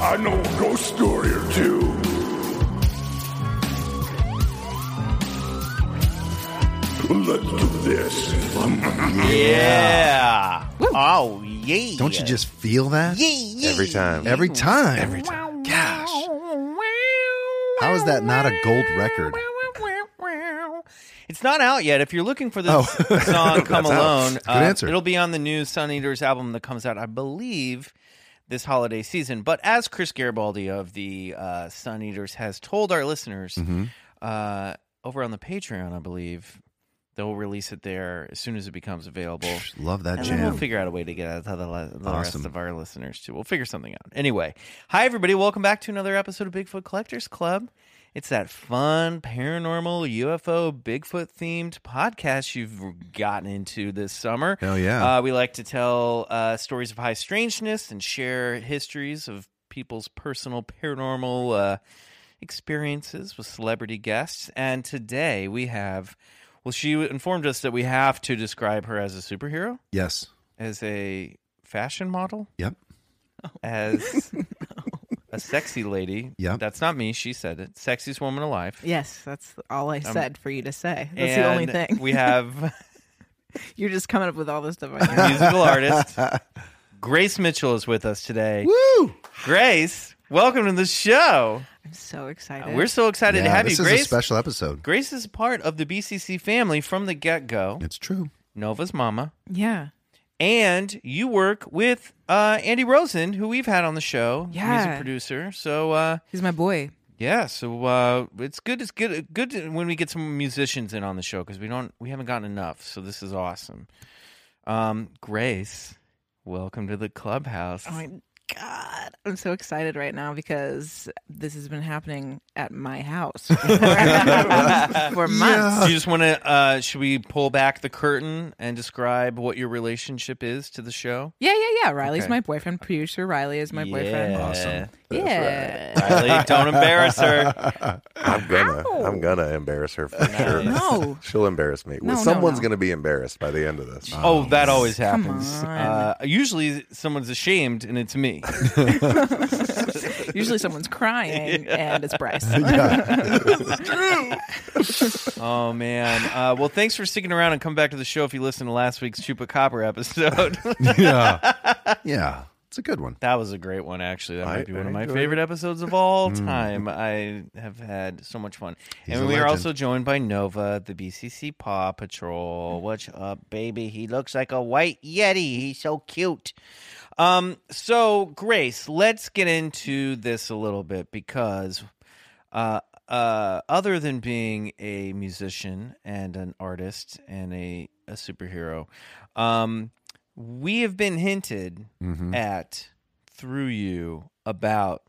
I know a ghost story or two. Let's do this. Yeah. Oh, yeah. Don't you just feel that Yeah. Every time. every time? Every time. Gosh, how is that not a gold record? It's not out yet. If you're looking for this Oh. song, "Come Alone," Good uh, answer. it'll be on the new Suneaters album that comes out, I believe, this holiday season. But as Chris Garibaldi of the uh, Suneaters has told our listeners Mm-hmm. uh, over on the Patreon, I believe they'll release it there as soon as it becomes available. Love that And then we'll figure out a way to get it to the, the rest of our listeners too. We'll figure something out. Anyway, hi everybody, welcome back to another episode of Bigfoot Collectors Club. It's that fun paranormal UFO Bigfoot themed podcast you've gotten into this summer. Hell yeah. Uh, we like to tell uh, stories of high strangeness and share histories of people's personal paranormal uh, experiences with celebrity guests. And today we have, well, she informed us that we have to describe her as a superhero, Yes. as a fashion model, Yep. as a sexy lady. Yeah. That's not me. She said it. Sexiest woman alive. Yes, that's all I um, said for you to say. That's the only thing. We have You're just coming up with all this stuff. on your own. musical artist Grace Mitchell is with us today. Woo! Grace, welcome to the show. I'm so excited. We're so excited to Yeah, have this you, is Grace. a special episode. Grace is part of the BCC family from the get go. It's true. Nova's mama. yeah. And you work with uh, Andy Rosen, who we've had on the show, Yeah. music producer. So uh, He's my boy. yeah, so uh, it's good. It's good. Good to- when we get some musicians in on the show because we don't, we haven't gotten enough. So this is awesome. Um, Grace, welcome to the clubhouse. Oh god. I'm so excited right now because this has been happening at my house for months. Do you just want to? Uh, should we pull back the curtain and describe what your relationship is to the show? Yeah, yeah, yeah. Riley's Okay. my boyfriend. Producer Riley is my boyfriend. Yeah. Awesome. Yeah. Riley, don't embarrass her. I'm gonna. I'm gonna embarrass her for sure. No. She'll embarrass me. No, no, Someone's no. gonna be embarrassed by the end of this. Oh, that always Come happens. on. Uh, usually, someone's ashamed, and it's me. Usually someone's crying and it's Bryce. Oh man. Uh, well, thanks for sticking around and come back to the show. If you listened to last week's Chupacabra episode, Yeah. yeah. It's a good one. that was a great one. Actually, that I- might be one I of my enjoyed favorite episodes of all time. I have had so much fun, He's and a we are legend. also joined by Nova, the BCC Paw Patrol. What's up, baby? He looks like a white yeti. He's so cute. Um, so Grace, let's get into this a little bit because uh, uh, other than being a musician and an artist and a, a superhero, um, we have been hinted Mm-hmm. at through you about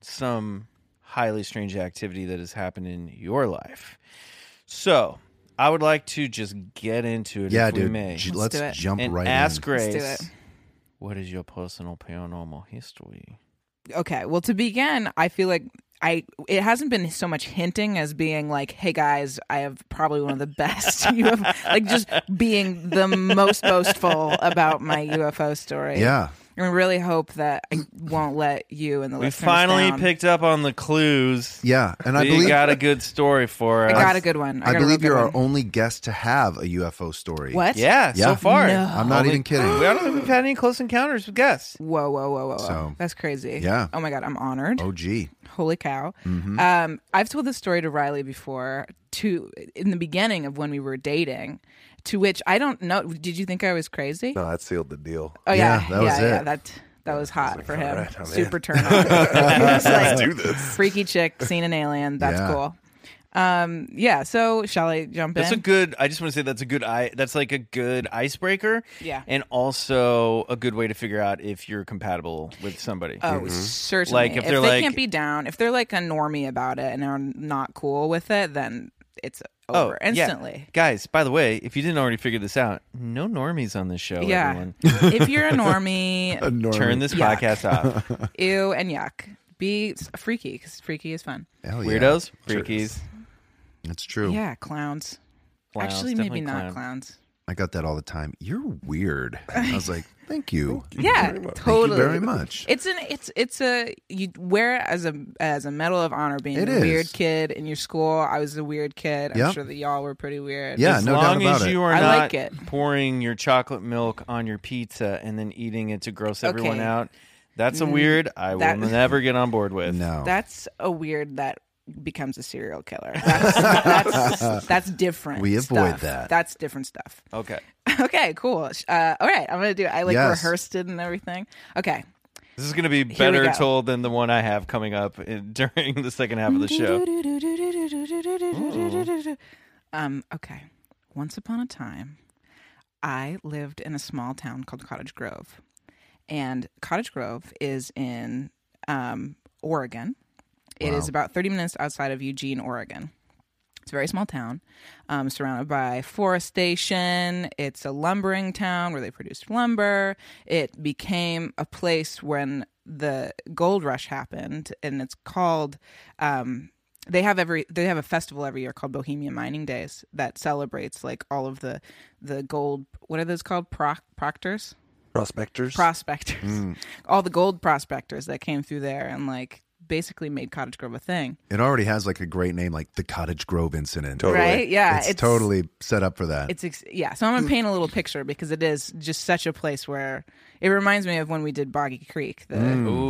some highly strange activity that has happened in your life. So I would like to just get into it Yeah, if we dude. may. Let's Let's, do it. jump and right ask in. Grace, Let's do it. What is your personal paranormal history? Okay, well to begin, I feel like I it hasn't been so much hinting as being like, "Hey guys, I have probably one of the best." you have like just being the most boastful about my UFO story. Yeah. I really hope that I won't let you and the We listeners finally down. picked up on the clues. Yeah, and I you believe got a good story for us. I got a good one. I, I got a real believe you're our one. only guest to have a UFO story. What? Yeah, Yeah. so far. No. I'm not even kidding. We don't think we've had any close encounters with guests. Whoa, whoa, whoa, whoa, whoa! So- That's crazy. Yeah. Oh my god, I'm honored. Oh, gee. Holy cow! Mm-hmm. Um, I've told this story to Riley before. To in the beginning of when we were dating, to which I don't know. Did you think I was crazy? No, that sealed the deal. Oh yeah, Yeah, that was yeah, yeah. That that was hot for him. right, I'm in. Super turn on. He was like, do this. Freaky chick, seen an alien. That's Yeah. cool. Um, yeah. So shall I jump That's a good. I just want to say that's a good. I that's like a good icebreaker. Yeah. and also a good way to figure out if you're compatible with somebody. Oh, certainly. Like, if they're they like- can't be down, if they're like a normie about it and are not cool with it, then it's Oh, over yeah. instantly. Guys, by the way, if you didn't already figure this out, no normies on this show. Yeah. everyone. if you're a normie, Turn this Yuck. podcast off. ew and yuck. Be freaky because freaky is fun. Hell yeah. Weirdos, freakies. That's true. Yeah, clowns. Clowns, Actually, maybe not clown. clowns. I got that all the time. You're weird. I was like, thank you. Yeah, Thank you totally. very much. It's an it's it's a you wear it as a as a medal of honor being It a is. weird kid in your school. I was a weird kid. I'm Yep. sure that y'all were pretty weird. Yeah, as no doubt long about as it. you are I not like it. pouring your chocolate milk on your pizza and then eating it to gross everyone Okay. Mm, out, that's a weird I that- will never get on board with. No. That's a weird that becomes a serial killer. That's that's, that's different. We avoid stuff. that. That's different stuff. Okay. okay, cool. Uh, all right, I'm gonna do. it. I like Yes. rehearsed it and everything. Okay. This is going to be better go. told than the one I have coming up in, during the second half of the show. Um, okay. Once upon a time, I lived in a small town called Cottage Grove. And Cottage Grove is in um, Oregon. It is Wow. about 30 minutes outside of Eugene, Oregon. It's a very small town, um, surrounded by forestation. It's a lumbering town where they produced lumber. It became a place when the gold rush happened, and it's called. Um, they have every they have a festival every year called Bohemian Mining Days that celebrates like all of the the gold. What are those called? Proc- proctors Prospectors. prospectors all the gold prospectors that came through there and like basically made cottage grove a thing it already has like a great name, like the Cottage Grove Incident. Totally. right yeah it's, totally set up for that. it's ex- yeah so i'm gonna paint a little picture because it is just such a place where it reminds me of when we did boggy creek the, the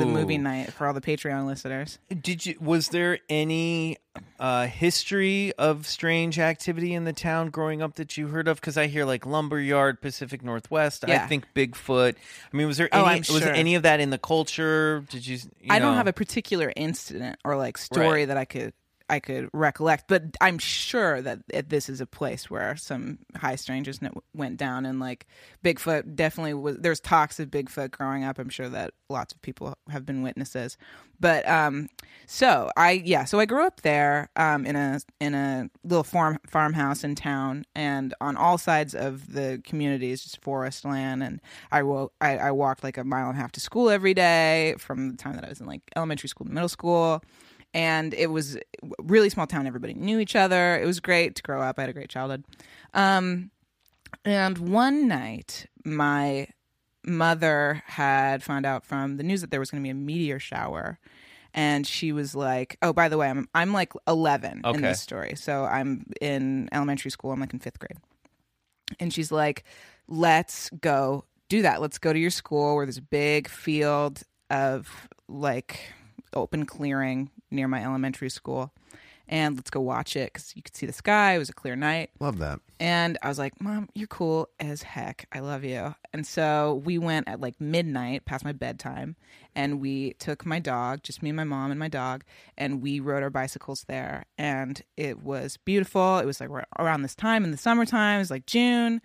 movie night for all the patreon listeners Did you? Was there any uh, history of strange activity in the town growing up that you heard of? Because I hear like lumberyard, Pacific Northwest. Yeah. I think Bigfoot. I mean, was there Oh, any? I'm Was sure. any of that in the culture? Did you? you i don't have a particular incident or like story Right. that i could I could recollect, but I'm sure that this is a place where some high strangeness n- went down, and like Bigfoot definitely was. There's talks of Bigfoot growing up. I'm sure that lots of people have been witnesses. But um, so I yeah, so I grew up there um, in a in a little farm farmhouse in town, and on all sides of the community is just forest land, and I, wo- I I walked like a mile and a half to school every day from the time that I was in like elementary school to middle school and it was really small town. Everybody knew each other. It was great to grow up. I had a great childhood. Um, and one night, my mother had found out from the news that there was going to be a meteor shower. And she was like, "Oh, by the way, I'm I'm like 11 in this story, so I'm in elementary school. I'm like in fifth grade." And she's like, "Let's go do that. Let's go to your school where there's a big field of like open clearing near my elementary school, and let's go watch it because you could see the sky. It was a clear night." Love that. And I was like, Mom, you're cool as heck. I love you. And so we went at like midnight past my bedtime and we took my dog, just me and my mom and my dog, and we rode our bicycles there. And it was beautiful. It was like around this time in the summertime. It was like June.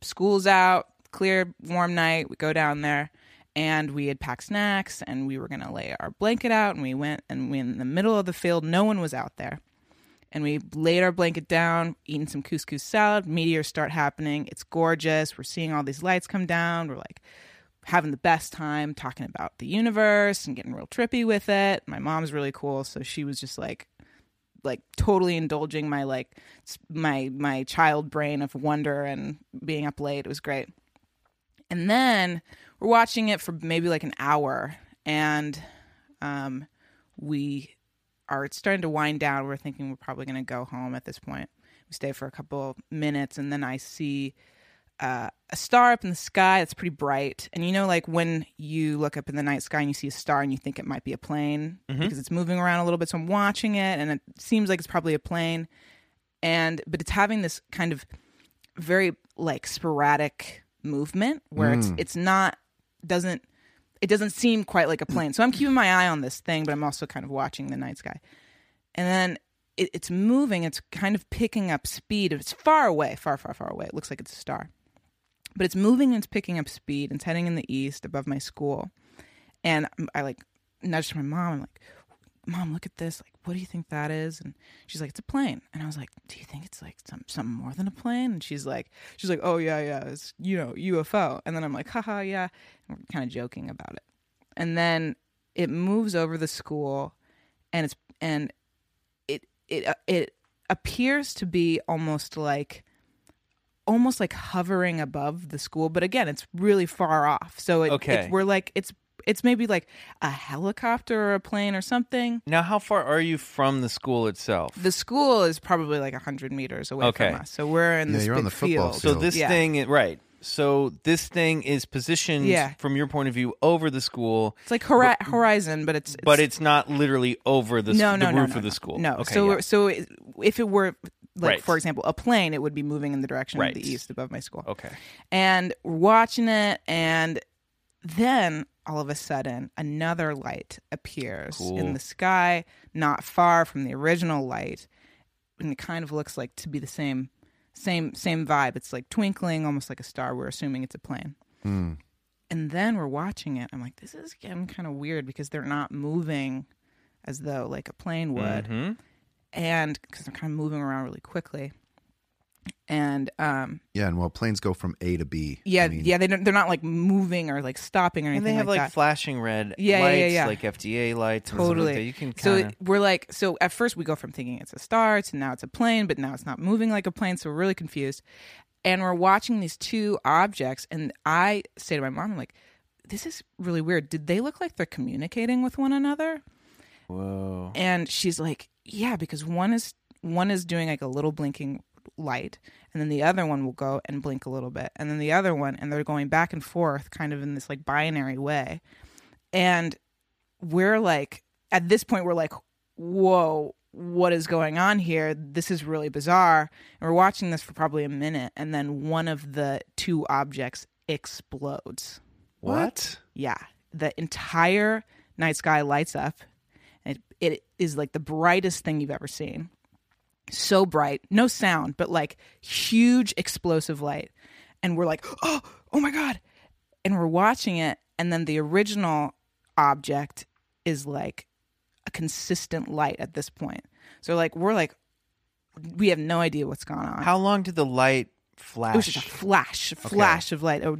School's out, clear, warm night. We go down there and we had packed snacks and we were going to lay our blanket out. And we went and we in the middle of the field. No one was out there and we laid our blanket down, eating some couscous salad. Meteors start happening. It's gorgeous. We're seeing all these lights come down. We're like having the best time talking about the universe and getting real trippy with it. My mom's really cool, so she was just like like totally indulging my like my my child brain of wonder and being up late. It was great. And then we're watching it for maybe like an hour, and um, we are it's starting to wind down. We're thinking we're probably going to go home at this point. We stay for a couple minutes, and then I see uh, a star up in the sky that's pretty bright. And you know, like when you look up in the night sky and you see a star and you think it might be a plane because it's moving around a little bit. So I'm watching it, and it seems like it's probably a plane. And but it's having this kind of very like sporadic movement where it's it's not doesn't it doesn't seem quite like a plane. So I'm keeping my eye on this thing, but I'm also kind of watching the night sky. And then it, it's moving. It's kind of picking up speed. It's far away, far, far, far away. It looks like it's a star, but it's moving and it's picking up speed. And it's heading in the east above my school. And I like nudged my mom. I'm like, "Mom, look at this. Like, what do you think that is?" And she's like, "It's a plane." And I was like, "Do you think it's like some something more than a plane?" And she's like, "She's like, oh yeah, yeah, it's you know UFO." And then I'm like, "Haha, yeah." And we're kind of joking about it. And then it moves over the school, and it's and it it uh, it appears to be almost like almost like hovering above the school but again it's really far off so it, Okay. it, we're like it's it's maybe like a helicopter or a plane or something Now, how far are you from the school itself? the school is probably like 100 meters away Okay. from us so we're in Yeah, this you're big on the football field So field. this Yeah. thing, right? So this thing is positioned Yeah. from your point of view over the school, it's like hori- horizon but it's, but it's not literally over the, no, s- no, the no, roof no, of the no. school. No, Okay, so yeah. so it- if it were like Right. for example a plane, it would be moving in the direction Right. of the east above my school. okay. And we're watching it, and then all of a sudden another light appears Cool. in the sky, not far from the original light, and it kind of looks like to be the same, same, same vibe. It's like twinkling, almost like a star. We're assuming it's a plane. And then we're watching it. I'm like, this is getting kind of weird because they're not moving as though like a plane would, Mhm. and because they're kind of moving around really quickly. And um, Yeah, and well, planes go from A to B. yeah, I mean, yeah, they don't, they're not like moving or like stopping or And anything they have like, that. flashing red Yeah, yeah, lights, yeah, yeah. like FDA lights. and like Totally. You can so kind of. it- we're like, so at first we go from thinking it's a star to now it's a plane, but now it's not moving like a plane. So we're really confused. And we're watching these two objects, and I say to my mom, I'm like, this is really weird. Did they look like they're communicating with one another? Whoa. And she's like, yeah, because one is one is doing like a little blinking light, and then the other one will go and blink a little bit, and then the other one, and they're going back and forth, kind of in this like binary way. And we're like, at this point, we're like, whoa, what is going on here? This is really bizarre. And we're watching this for probably a minute, and then one of the two objects explodes. What? Yeah, the entire night sky lights up. It, it is like the brightest thing you've ever seen. So bright, no sound, but like huge explosive light. And we're like, oh, oh my God. And we're watching it. And then the original object is like a consistent light at this point. So, like, we're like, we have no idea what's going on. How long did the light flash? it was just a flash, a flash of light, like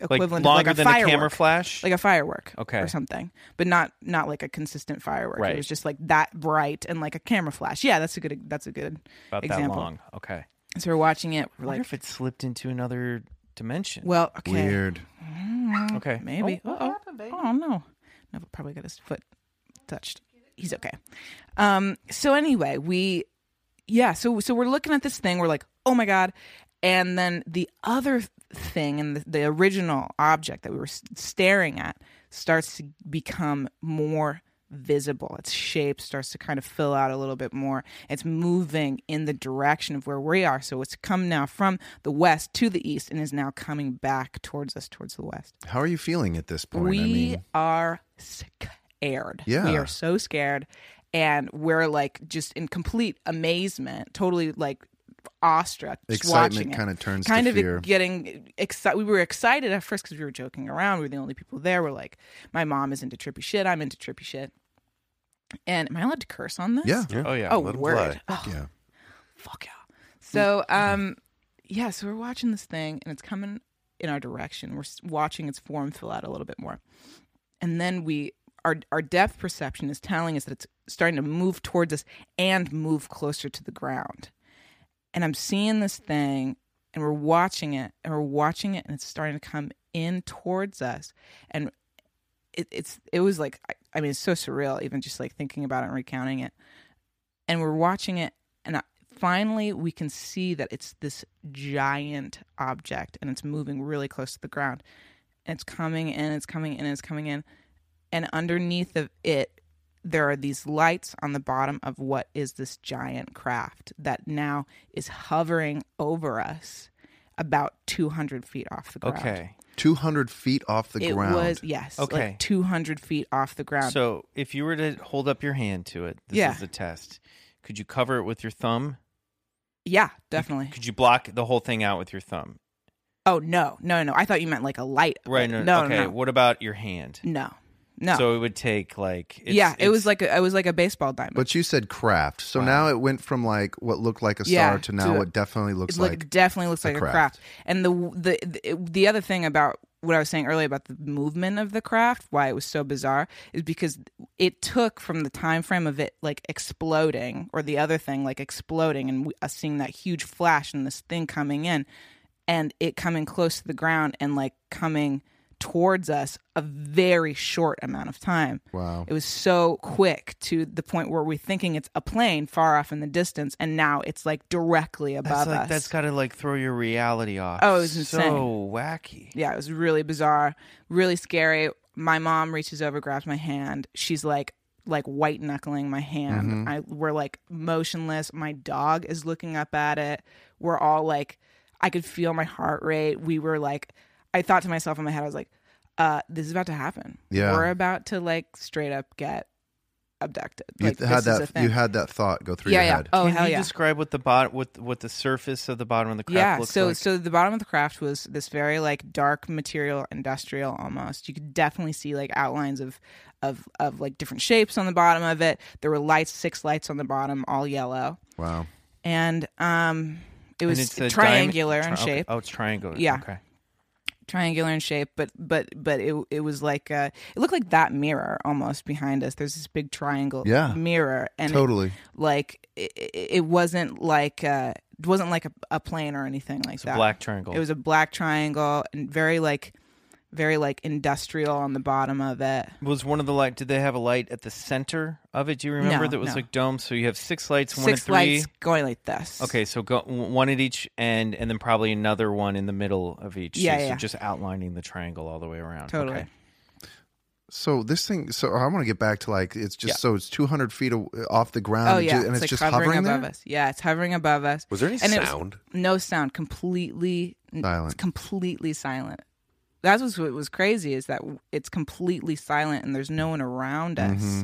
equivalent longer of like a than firework a camera flash? like a firework Okay. or something but not not like a consistent firework Right. it was just like that bright and like a camera flash yeah that's a good that's a good About example that long. Okay. so we're watching it we're wonder like if it slipped into another dimension. well okay Weird. okay. maybe Oh, what oh, happened, baby? oh no no probably got his foot touched he's okay um so anyway we yeah so so we're looking at this thing we're like oh my god and then the other thing and the, the original object that we were staring at starts to become more visible its shape starts to kind of fill out a little bit more it's moving in the direction of where we are so it's come now from the west to the east and is now coming back towards us towards the west How are you feeling at this point? we I mean, are scared. Yeah. We are so scared. And we're like just in complete amazement, totally like awestruck. Just Excitement watching it. kinda turns to kind of fear. getting excited. We were excited at first because we were joking around. We were the only people there. We're like, my mom is into trippy shit. I'm into trippy shit. And am I allowed to curse on this? yeah. Oh yeah. Oh, let 'em word. Oh, Yeah. fuck yeah. So, um, yeah, so we're watching this thing and it's coming in our direction. We're watching its form fill out a little bit more. And then we, our, our depth perception is telling us that it's starting to move towards us and move closer to the ground. And I'm seeing this thing and we're watching it and we're watching it and it's starting to come in towards us. And it, it's it was like I, I mean it's so surreal even just like thinking about it and recounting it. And we're watching it and I, finally we can see that it's this giant object and it's moving really close to the ground. And it's coming in it's coming in it's coming in. And underneath of it there are these lights on the bottom of what is this giant craft that now is hovering over us about 200 feet off the ground Okay. 200 feet off the it ground. was yes Okay. like 200 feet off the ground So if you were to hold up your hand to it, this Yeah. is the test. Could you cover it with your thumb? yeah definitely Could you block the whole thing out with your thumb? oh no no no i thought you meant like a light Right. No. no okay. no What about your hand? no no So it would take like. It's, yeah it was like a, it was like a baseball diamond But you said craft. So Wow. now it went from like what looked like a star Yeah, to now to- what definitely looks it look- like definitely looks a like a craft. craft. And the, the the the other thing about what I was saying earlier about the movement of the craft, why it was so bizarre, is because it took from the time frame of it like exploding, or the other thing like exploding, and we- us seeing that huge flash and this thing coming in, and it coming close to the ground and like coming towards us a very short amount of time. Wow. It was so quick to the point where we're thinking it's a plane far off in the distance, and now it's like directly above That's like us. that's got to like throw your reality off. Oh, it was insane. so wacky. yeah, it was really bizarre, really scary. My mom reaches over, grabs my hand. She's like, like white knuckling my hand. Mm-hmm. I we're like motionless. My dog is looking up at it. We're all like, I could feel my heart rate. We were like, I thought to myself in my head, I was like, uh, this is about to happen. Yeah. we're about to like straight up get abducted. You like, had this is a that. thing. You had that thought go through yeah, your yeah. head. Oh Can hell you yeah. describe what the bot what what the surface of the bottom of the craft yeah looks so like? so the bottom of the craft was this very like dark material industrial almost you could definitely see like outlines of of of like different shapes on the bottom of it there were lights six lights on the bottom all yellow Wow. and um it And was it's a triangular diam- in tri- okay. shape Oh, it's triangular. Yeah. Okay. Triangular in shape but but but it it was like uh it looked like that mirror almost behind us there's this big triangle Yeah. mirror and it- Totally. like it, it wasn't like uh it wasn't like a, a plane or anything like It's that a black triangle. It was a black triangle and very like very like industrial on the bottom of it. Was one of the light? Did they have a light at the center of it? Do you remember No, that was no. like dome? So you have six lights, one Six at three. lights going like this. Okay, so go one at each end, and then probably another one in the middle of each. Yeah, so yeah. just outlining the triangle all the way around. Totally. Okay. So this thing. So I want to get back to like it's just Yeah. so it's 200 feet off the ground. Oh yeah, and it's, it's, like just hovering, hovering above there. us. Yeah, it's hovering above us. Was there any And sound? No sound, completely Silent. It's completely silent. That's what was crazy is that it's completely silent and there's no one around us Mm-hmm.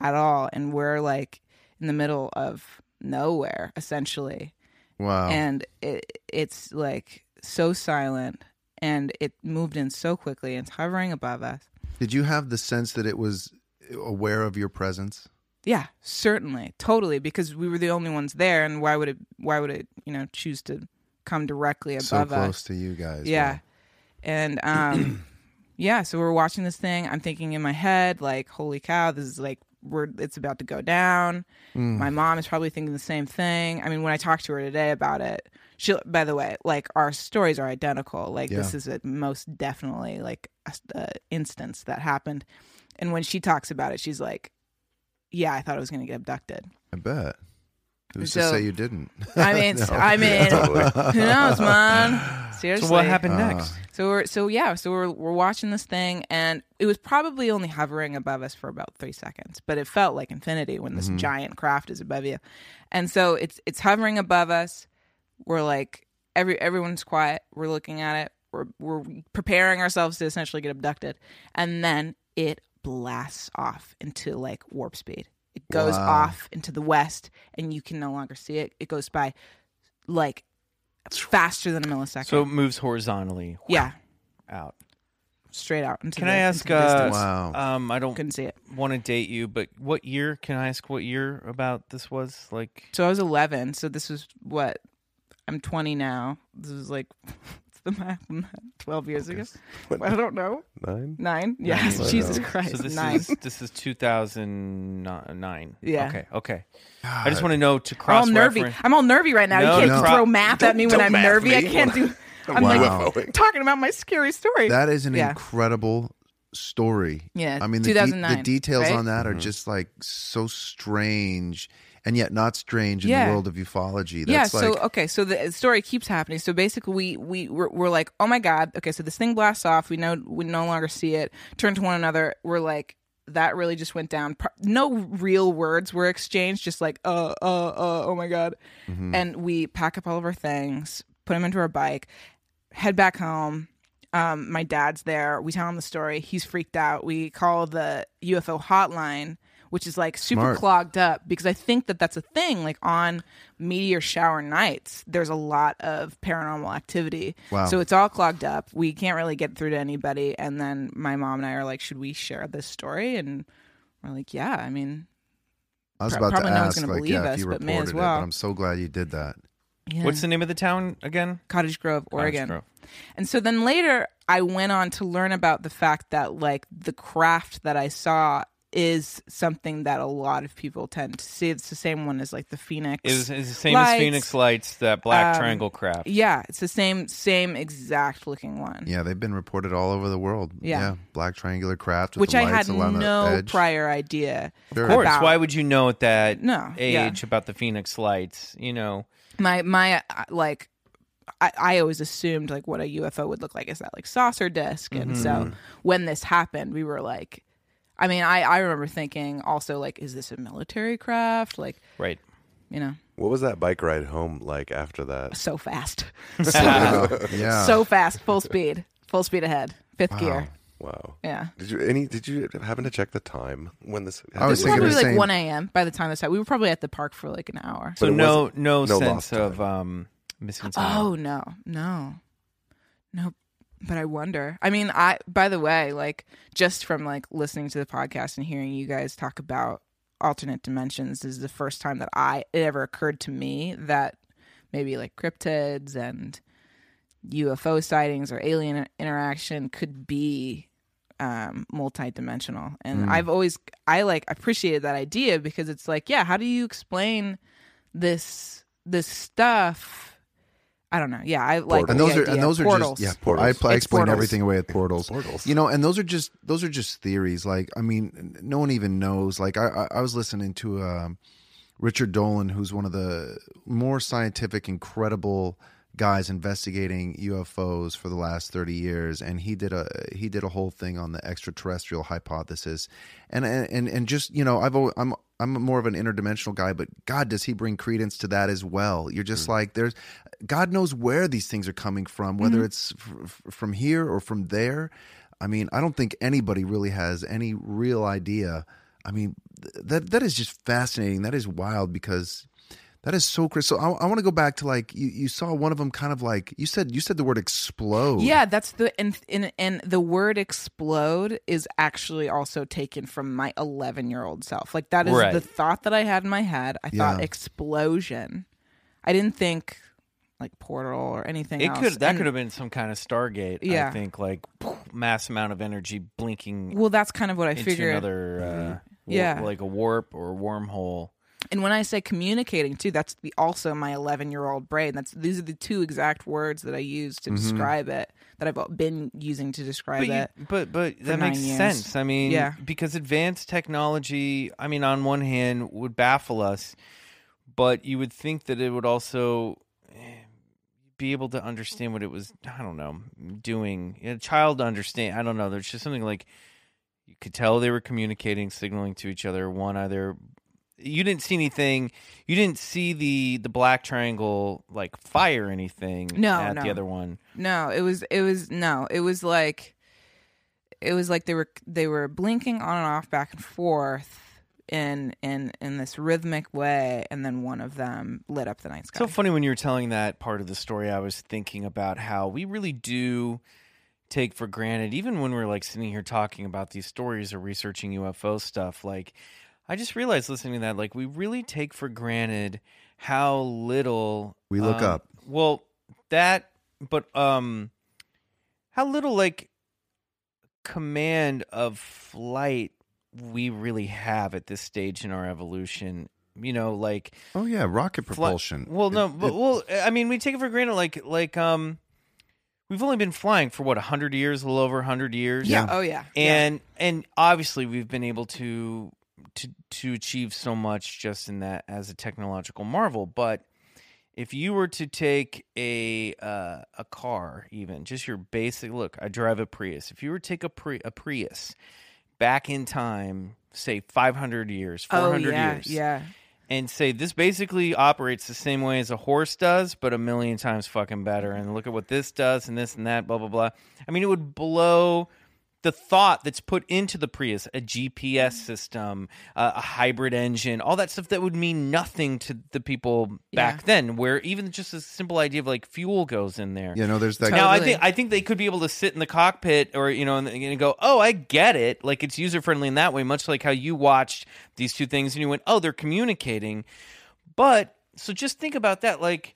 at all, and we're like in the middle of nowhere essentially. Wow. and it, it's like so silent and it moved in so quickly and it's hovering above us Did you have the sense that it was aware of your presence? yeah certainly totally because we were the only ones there and why would it why would it you know choose to come directly above us? so close us to you guys. yeah Wow. And um yeah so we're watching this thing. I'm thinking in my head like holy cow this is like we're it's about to go down. Mm. my mom is probably thinking the same thing. I mean when i talked to her today about it she by the way like our stories are identical. Like this is a most definitely like a, a instance that happened. And when she talks about it she's like yeah i thought i was going to get abducted. I bet. Who's to say you didn't? i mean No. i mean who knows man seriously So what happened Uh, next? so we're so yeah, so we're we're watching this thing, and it was probably only hovering above us for about three seconds, but it felt like infinity when this giant craft is above you, and so it's it's hovering above us. We're like every everyone's quiet. We're looking at it. We're we're preparing ourselves to essentially get abducted, and then it blasts off into like warp speed. It goes Wow. off into the west, and you can no longer see it. It goes by like faster than a millisecond. So it moves horizontally yeah, out. straight out. Into Can the, I ask? into Uh. Wow. Um, I don't Couldn't see it. want to date you, but what year? Can I ask what year about this was? Like, So I was 11. So this was what? I'm 20 now. This was like the math on that? Twelve years ago. I don't know. Nine? Nine. Yes. years Jesus. Christ. So this Nine. is this is 2009. Yeah. Okay. Okay. I just want to know to cross. I'm all nervy. reference. I'm all nervy right now. No, you can't no. throw math at me when Don't I'm math nervy. I can't do. I'm Wow. like talking about my scary story. That is an Yeah. incredible story. Yeah, I mean the, de- 2009, the details right? on that are mm-hmm. just like so strange and yet not strange in Yeah. the world of ufology. That's yeah. That's So like okay. So the story keeps happening. So basically, we we we're, we're like, oh my god. Okay. So this thing blasts off. We know we no longer see it. Turn to one another. We're like. That really just went down. No real words were exchanged, just like, uh, uh, uh, oh my God. Mm-hmm. And we pack up all of our things, put them into our bike, head back home. Um, my dad's there. We tell him the story. He's freaked out. We call the UFO hotline, which is like super Smart. clogged up because I think that that's a thing. Like on meteor shower nights, there's a lot of paranormal activity. Wow. So it's all clogged up. We can't really get through to anybody. And then my mom and I are like, should we share this story? And we're like, yeah. I mean, I was pro- about to probably no one's ask gonna like believe yeah, us, if you but may reported as it, but I'm so glad you did that. yeah. What's the name of the town again? Cottage Grove, Oregon. Grove. And so then later I went on to learn about the fact that like the craft that I saw is something that a lot of people tend to see. It's the same one as like the Phoenix. Is is the same Lights. as Phoenix Lights, that black Um, triangle craft. yeah, it's the same same exact looking one. Yeah, they've been reported all over the world. Yeah. black triangular craft with Which the edge. Which I had along no prior idea. Sure. Of course. about. Why would you know at that No, yeah. age about the Phoenix Lights? You know, My my uh, like I, I always assumed like what a UFO would look like is that like saucer disc, and Mm-hmm. so when this happened, we were like, I mean, I I remember thinking also like, is this a military craft? Like, right? you know, What was that bike ride home like after that? so fast, yeah. so fast, full speed, full speed ahead, fifth gear. Wow. Yeah. Did you any? Did you happen to check the time when this? I was It was thinking probably the like same. 1 a.m. by the time this happened. We were probably at the park for like an hour. So no, no, no sense of um, missing time. Oh no, no, no. But I wonder. I mean, I. By the way, like just from like listening to the podcast and hearing you guys talk about alternate dimensions is the first time that I it ever occurred to me that maybe like cryptids and UFO sightings or alien interaction could be um multi-dimensional and i've always i like appreciated that idea because it's like yeah how do you explain this this stuff i don't know yeah i like and the those are idea. and those are portals. just yeah. Portals. I, I explain portals. everything away with portals. Portals. You know, and those are just those are just theories. Like I mean, no one even knows. Like I I, I was listening to um, Richard Dolan, who's one of the more scientific, incredible guys investigating UFOs for the last 30 years and he did a he did a whole thing on the extraterrestrial hypothesis and and and just you know I've al- I'm I'm more of an interdimensional guy but god does he bring credence to that as well? You're just mm. like there's god knows where these things are coming from whether mm-hmm. it's f- from here or from there. I mean I don't think anybody really has any real idea. I mean th- that that is just fascinating. That is wild because that is so crazy. So I, I want to go back to like you, you saw one of them kind of like you said you said the word explode. yeah that's the and, and and the word explode is actually also taken from my 11 year old self like that is Right. the thought that i had in my head i thought Yeah. explosion i didn't think like portal or anything It else. could that And- could have been some kind of Stargate. Yeah. I think like mass amount of energy blinking well that's kind of what i into figured another uh, war- Yeah. like a warp or a wormhole. And when I say communicating too, that's the, also my 11 year old brain. That's these are the two exact words that I use to describe it that I've been using to describe But, you, it. but but that makes years. sense. I mean, Yeah. because advanced technology, I mean, on one hand, would baffle us, but you would think that it would also eh, be able to understand what it was. I don't know, doing. A child to understand. I don't know. There's just something like you could tell they were communicating, signaling to each other. One either. You didn't see anything. You didn't see the the black triangle like fire anything. No, at no. the other one. No, it was it was no, it was like it was like they were they were blinking on and off back and forth in in in this rhythmic way and then one of them lit up the night sky. So funny when you were telling that part of the story, I was thinking about how we really do take for granted, even when we're like sitting here talking about these stories or researching UFO stuff. Like, I just realized listening to that, like, we really take for granted how little We look um, up. Well, that but um, how little like command of flight we really have at this stage in our evolution. You know, like Oh yeah, rocket fly- propulsion. well, no, it- but well, I mean, we take it for granted. Like, like um, we've only been flying for what a hundred years, a little over a hundred years. Yeah. Oh yeah. Yeah. and and obviously we've been able to to to achieve so much just in that as a technological marvel but if you were to take a uh, a car even just your basic look i drive a prius if you were to take a, Pri- a prius back in time say 500 years 400 oh yeah. years Yeah. and say this basically operates the same way as a horse does, but a million times fucking better. And look at what this does and this and that, blah, blah, blah. I mean, it would blow the thought that's put into the Prius a GPS system, uh, a hybrid engine, all that stuff that would mean nothing to the people back Yeah. then, where even just a simple idea of like fuel goes in there. you know, there's that. Now I think I think they could be able to sit in the cockpit or you know and, and go, oh, I get it. Like it's user friendly in that way, much like how you watched these two things and you went, oh, they're communicating. But so just think about that. Like,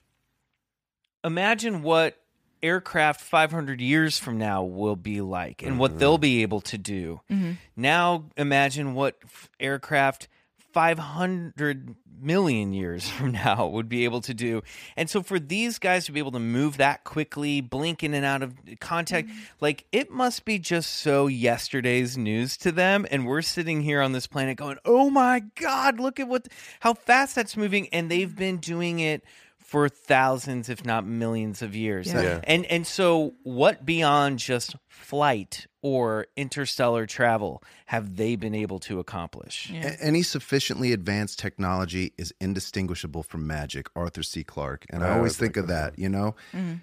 imagine what aircraft 500 years from now will be like and what mm-hmm. they'll be able to do. Mm-hmm. Now imagine what f- aircraft 500 million years from now would be able to do. And so for these guys to be able to move that quickly, blink in and out of contact, mm-hmm. like it must be just so yesterday's news to them and we're sitting here on this planet going, "Oh my god, look at what how fast that's moving." And they've been doing it for thousands if not millions of years. Yeah. Yeah. And and so what beyond just flight or interstellar travel have they been able to accomplish? Yeah. A- Any sufficiently advanced technology is indistinguishable from magic. Arthur C. Clarke, and I I always was think of thinking that. You know, mm-hmm.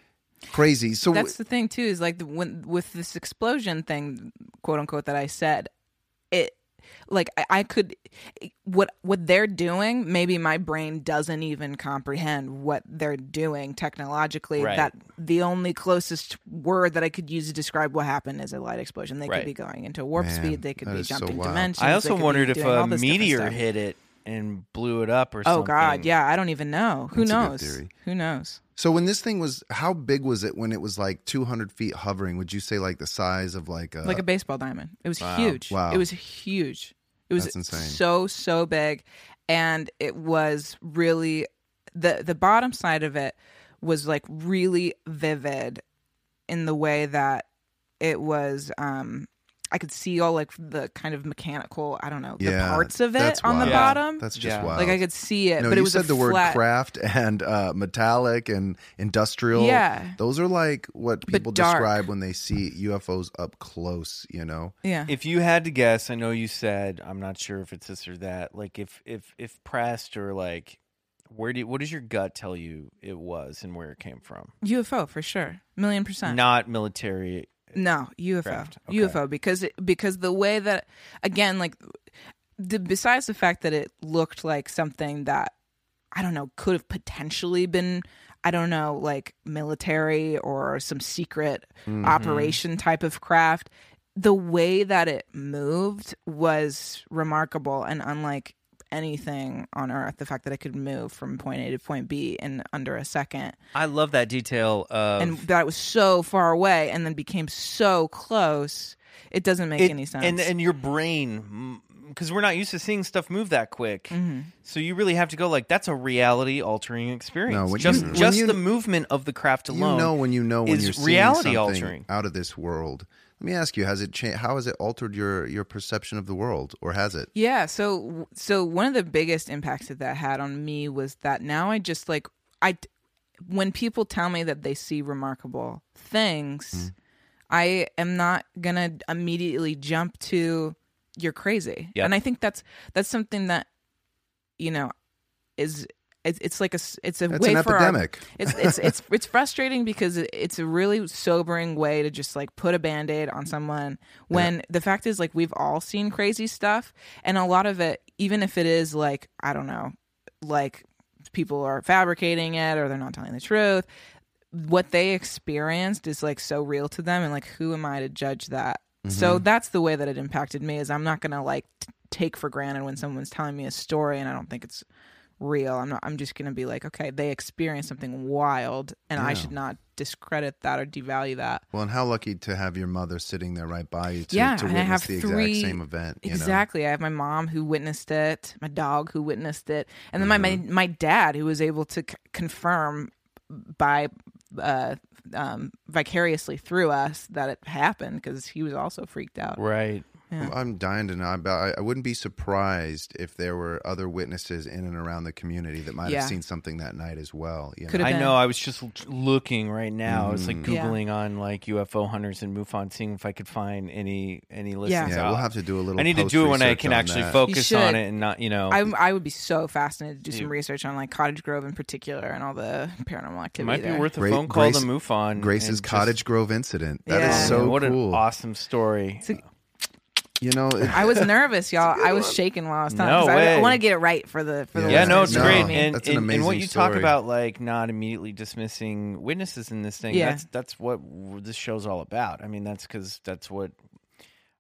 crazy. So That's the thing too. Is like the, when with this explosion thing, quote unquote, that I said, it like I, I could eh, what what they're doing. Maybe my brain doesn't even comprehend what they're doing technologically. Right. That the only closest word that I could use to describe what happened is a light explosion. They Right. could be going into warp Man, speed. They could be is so jumping wild. dimensions. I also wondered if doing a meteor hit it and blew it up or something. Oh something. God, yeah, I don't even know. Who That's a good knows? theory. Who knows? So when this thing was, how big was it when it was like 200 feet hovering? Would you say like the size of like a like a baseball diamond. It was Wow. huge. Wow. It was huge. It was That's insane. so so big, and it was really the the bottom side of it was like really vivid in the way that it was. um I could see all like the kind of mechanical, I don't know, the Yeah, parts of it that's on the wild. bottom. That's just Yeah. wild. like I could see it, no, but you it was said a the word flat, craft and uh, metallic and industrial. Yeah. those are like what But people dark. describe when they see UFOs up close. You know, Yeah, If you had to guess, I know you said I'm not sure if it's this or that. Like if if if pressed or like where do you, what does your gut tell you it was and where it came from? UFO for sure, million percent. Not military. No, UFO. Craft, okay. UFO because it, because the way that again like the, besides the fact that it looked like something that I don't know could have potentially been I don't know like military or some secret Mm-hmm. operation type of craft the way that it moved was remarkable and unlike anything on earth the fact that it could move from point A to point B in under a second I love that detail of and that it was so far away and then became so close it doesn't make it- any sense And and your brain, because we're not used to seeing stuff move that quick, Mm-hmm. so you really have to go like that's a reality altering experience. No, just you- just you- the movement of the craft alone. you know when you know when is you're seeing reality altering out of this world. Let me ask you: Has it changed? How has it altered your your perception of the world, or has it? yeah so so one of the biggest impacts that that had on me was that now i just like i when people tell me that they see remarkable things Mm-hmm. i am not gonna immediately jump to you're crazy Yep. and i think that's that's something that you know is it's, it's like a it's a It's way an for our- epidemic. it's it's it's it's frustrating because it's a really sobering way to just like put a band-aid on someone when the fact is like we've all seen crazy stuff and a lot of it even if it is like I don't know like people are fabricating it or they're not telling the truth what they experienced is like so real to them and like who am I to judge that? So mm-hmm. that's the way that it impacted me is I'm not going to like t- take for granted when someone's telling me a story and I don't think it's real. I'm not. I'm just gonna be like, okay, they experienced something wild, and I should not discredit that or devalue that. Well, and how lucky to have your mother sitting there right by you to, Yeah, to and I witness have the three- exact same event. you know? Exactly. I have my mom who witnessed it, my dog who witnessed it, and then my Mm-hmm. my, my dad who was able to c- confirm by uh, um, vicariously through us that it happened because he was also freaked out. Right. Yeah. I'm dying to know about. I, I wouldn't be surprised if there were other witnesses in and around the community that might Yeah. have seen something that night as well. You know? Could I know. I was just looking right now. I was like. Mm. Yeah. googling on like UFO hunters in MUFON, seeing if I could find any any listings. Yeah, out. we'll have to do a little. I need to do it when I can actually that. focus on it and not, you know. I, I would be so fascinated to do some You- research on like Cottage Grove in particular and all the paranormal it activity. might be there. worth a Great- phone call Grace- to MUFON. Grace's and just- Cottage Grove incident. That is Yeah. so what cool. an awesome story. It's a- you know, it- I was nervous, y'all. I was shaking while I was telling. No 'cause I, way. want to get it right for the for the. Yeah, no, it's. No, great. I mean, And, That's an and, and what amazing you talk about, like not immediately dismissing witnesses in this thing. Yeah. That's that's what this show's all about. I mean, that's because that's what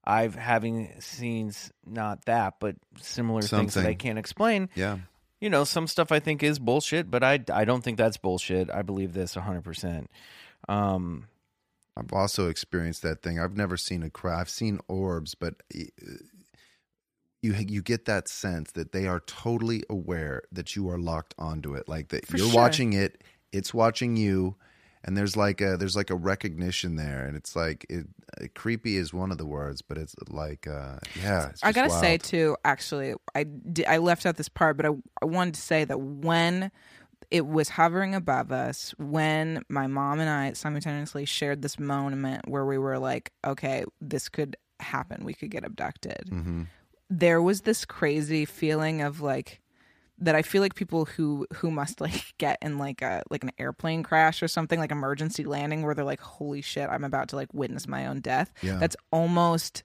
I've having seen. Not that, but similar things that I can't explain. yeah. You know, some stuff I think is bullshit, but I I don't think that's bullshit. I believe this hundred percent. Um, I've also experienced that thing. I've never seen a crowd. I've seen orbs, but uh, you you get that sense that they are totally aware that you are locked onto it. Like that For you're sure. watching it, it's watching you, and there's like a there's like a recognition there, and it's like it, uh, creepy is one of the words, but it's like uh, yeah. It's I gotta say too. Actually, I I left out this part, but I I wanted to say that when it was hovering above us, when my mom and I simultaneously shared this moment where we were like, okay, this could happen. We could get abducted. Mm-hmm. There was this crazy feeling of like that I feel like people who who must like get in like a like an airplane crash or something like emergency landing where they're like holy shit I'm about to like witness my own death. Yeah. That's almost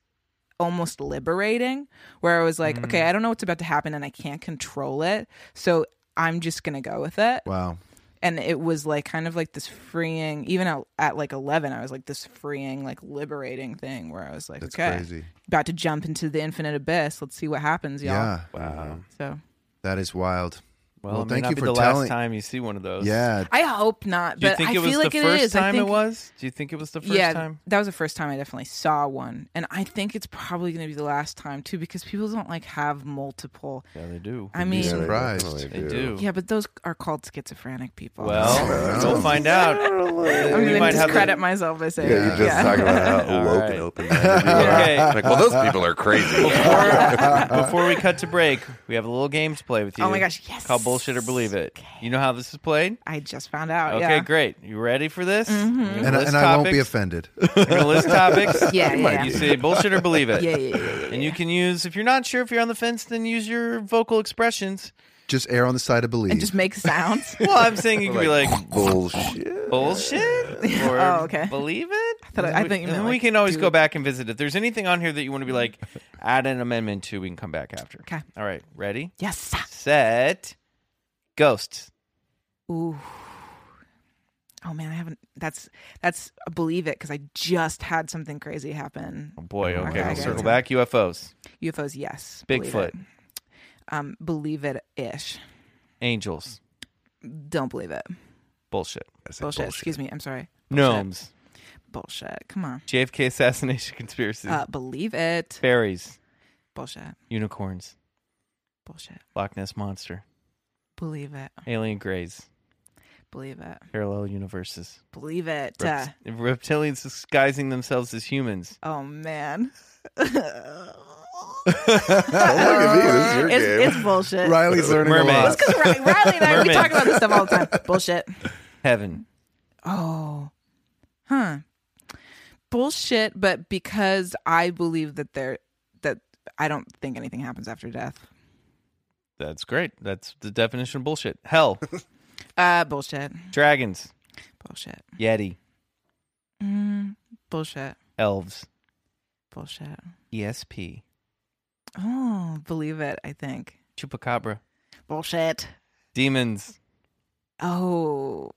almost liberating where I was like okay I don't know what's about to happen and I can't control it. So I'm just going to go with it. Wow. And it was like kind of like this freeing even at, at like 11 I was like this freeing like liberating thing where I was like That's okay crazy. about to jump into the infinite abyss. Let's see what happens, y'all. Yeah. wow. So That is wild. Well, Well, it may thank not you be for the telling- last time you see one of those. Yeah. I hope not, Do you but think I it was feel like the it first. I time think, it was? Do you think it was the first yeah, time? that was the first time I definitely saw one, and I think it's probably going to be the last time too, because people don't like have multiple. Yeah, they do. I mean, Yeah, they surprised. definitely They do. yeah, but those are called schizophrenic people. Well, we'll find out. I'm going to might have discredit the- myself by saying, Yeah, you that. just talk about how All woke right. and open minded. Okay. Like, well, those people are crazy. Before, before we cut to break, we have a little game to play with you. Oh my gosh, yes. Called Bullshit or Believe It. You know how this is played? I just found out. Okay, yeah. great. You ready for this? Mm-hmm. I'm And, list and I won't be offended. I'm going to list topics. Yeah, yeah, yeah. You say bullshit or believe it. Yeah, yeah, yeah, yeah, And you can use, if you're not sure if you're on the fence, then use your vocal expressions. Just err on the side of believe. And just make sounds. Well, I'm saying you can be like, Bullshit. bullshit or Oh, okay. believe it. thought- I think you and meant, we can always go it. back and visit. If there's anything on here that you want to be like, add an amendment to, we can come back after. Okay. All right. Ready? yes. Set. Ghosts. Ooh. Oh man, I haven't. That's that's believe it because I just had something crazy happen. Oh boy. Oh, Okay. We'll circle back. UFOs. UFOs, yes. believe Bigfoot. it. Um, believe it ish. Angels. Don't believe it. Bullshit. I said Bullshit. Excuse me. I'm sorry. Bullshit. Gnomes. Bullshit. Come on. JFK assassination conspiracy. Uh, believe it. Fairies. Bullshit. Unicorns. Bullshit. Loch Ness monster. Believe it. Alien greys. Believe it. Parallel universes. Believe it. Uh, reptilians disguising themselves as humans. oh man. Don't look at me. This is your it's, game. it's bullshit. Riley's learning a Mermaids. lot. Because Riley, Riley and I, we Mermaids. talk about this stuff all the time. Bullshit. Heaven. Oh, huh. Bullshit. But because I believe that there, that I don't think anything happens after death. That's great. That's the definition of bullshit. Hell. Uh, bullshit. Dragons. Bullshit. Yeti. Mm, bullshit. Elves. Bullshit. ESP. Oh, believe it. I think Chupacabra. bullshit. Demons. Oh,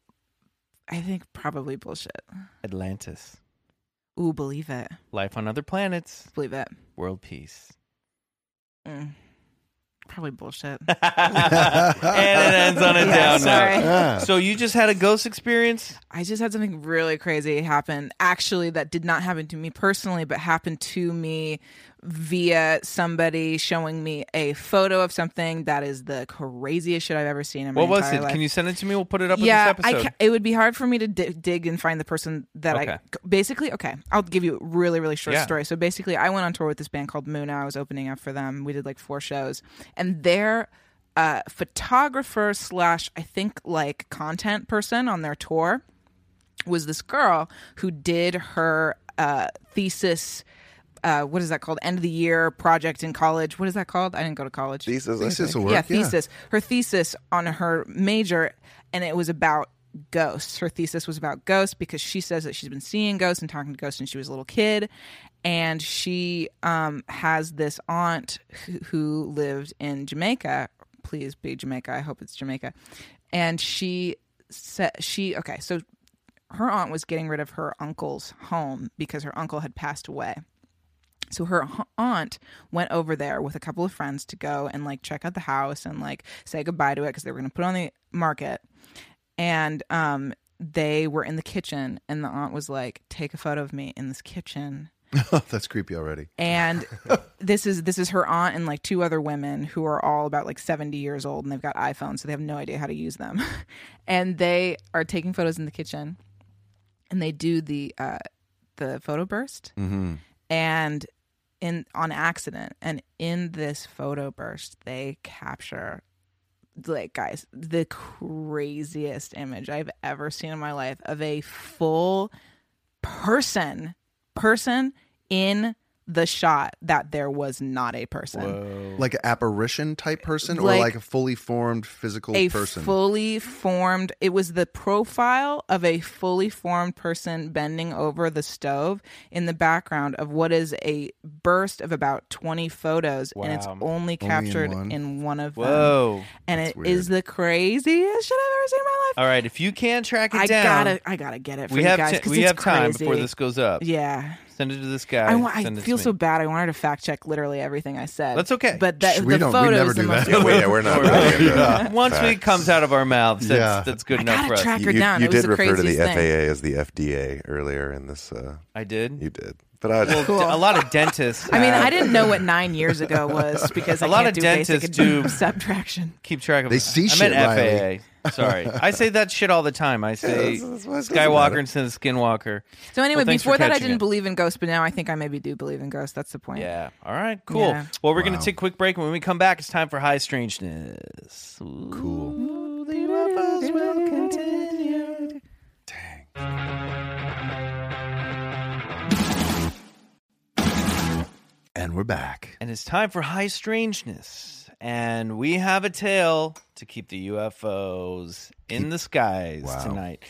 I think probably bullshit. Atlantis. Ooh, believe it. Life on other planets. Believe it. World peace. Mm. Probably bullshit. and it ends on a Yeah, down sorry. note. So you just had a ghost experience? I just had something really crazy happen. Actually, that did not happen to me personally, but happened to me via somebody showing me a photo of something that is the craziest shit I've ever seen in my What was it? life. Can you send it to me? We'll put it up yeah, in this episode. ca- it would be hard for me to di- dig and find the person that Okay. I basically. Okay, I'll give you a really really short Yeah. story. So basically, I went on tour with this band called Muna. I was opening up for them. We did like four shows, and their uh, photographer slash I think like content person on their tour was this girl who did her uh, thesis. Uh, what is that called? End of the year project in college. What is that called? I didn't go to college Thesis, Thesis will work. yeah, thesis. Her thesis on her major, and it was about ghosts. Her thesis was about ghosts because she says that she's been seeing ghosts and talking to ghosts since she was a little kid, and she um, has this aunt who, who lived in Jamaica. Please be Jamaica. I hope it's Jamaica. And she said she okay. So her aunt was getting rid of her uncle's home because her uncle had passed away. So her aunt went over there with a couple of friends to go and like check out the house and like say goodbye to it because they were going to put it on the market. And um, they were in the kitchen, and the aunt was like, "Take a photo of me in this kitchen." That's creepy already. And this is this is her aunt and like two other women who are all about like 70 years old and they've got iPhones so they have no idea how to use them. and they are taking photos in the kitchen and they do the uh the photo burst. Mm-hmm. And in on accident. And in this photo burst they capture like guys the craziest image I've ever seen in my life of a full person person in the shot that there was not a person. Like an apparition type person, or Like like a fully formed physical A person. fully formed it was the profile of a fully formed person bending over the stove in the background of what is a burst of about 20 photos and it's Wow. only in captured one. in one of them. Whoa. And That's it is weird. the craziest shit I've ever seen in my life. All right, if you can't track it I down, gotta, I gotta get it for we you have guys ti- 'cause we it's have time before this goes up. Yeah, Send it to this guy. I, wa- I send it to feel so bad. I wanted to fact check literally everything I said. That's okay. But that, Shh, we the don't- we photo never is the do most. that. Yeah, we, yeah, we're not really into Once we comes out of our mouths, that's, Yeah. that's good I enough for us. track her You, down. you it was did the refer to the thing. FAA as the FDA earlier in this. Uh, I did. you did, but I Well, Cool. d- a lot of dentists. I mean, I didn't know what nine years ago was because A I lot can't of do basic dentists do- subtraction. keep track of. They see I shit, meant Riley. FAA. Sorry, I say that shit all the time. I say that's- that's why it Skywalker instead of Skinwalker. So anyway, Well, thanks for before that, I catching didn't it. believe in ghosts, but now I think I maybe do believe in ghosts. That's the point. Yeah. All right. Cool. Yeah. Well, we're gonna Wow. take a quick break, and when we come back, it's time for high strangeness. Cool. The UFOs will continue. and we're back. And it's time for high strangeness. And we have a tale to keep the UFOs in the skies Wow. tonight.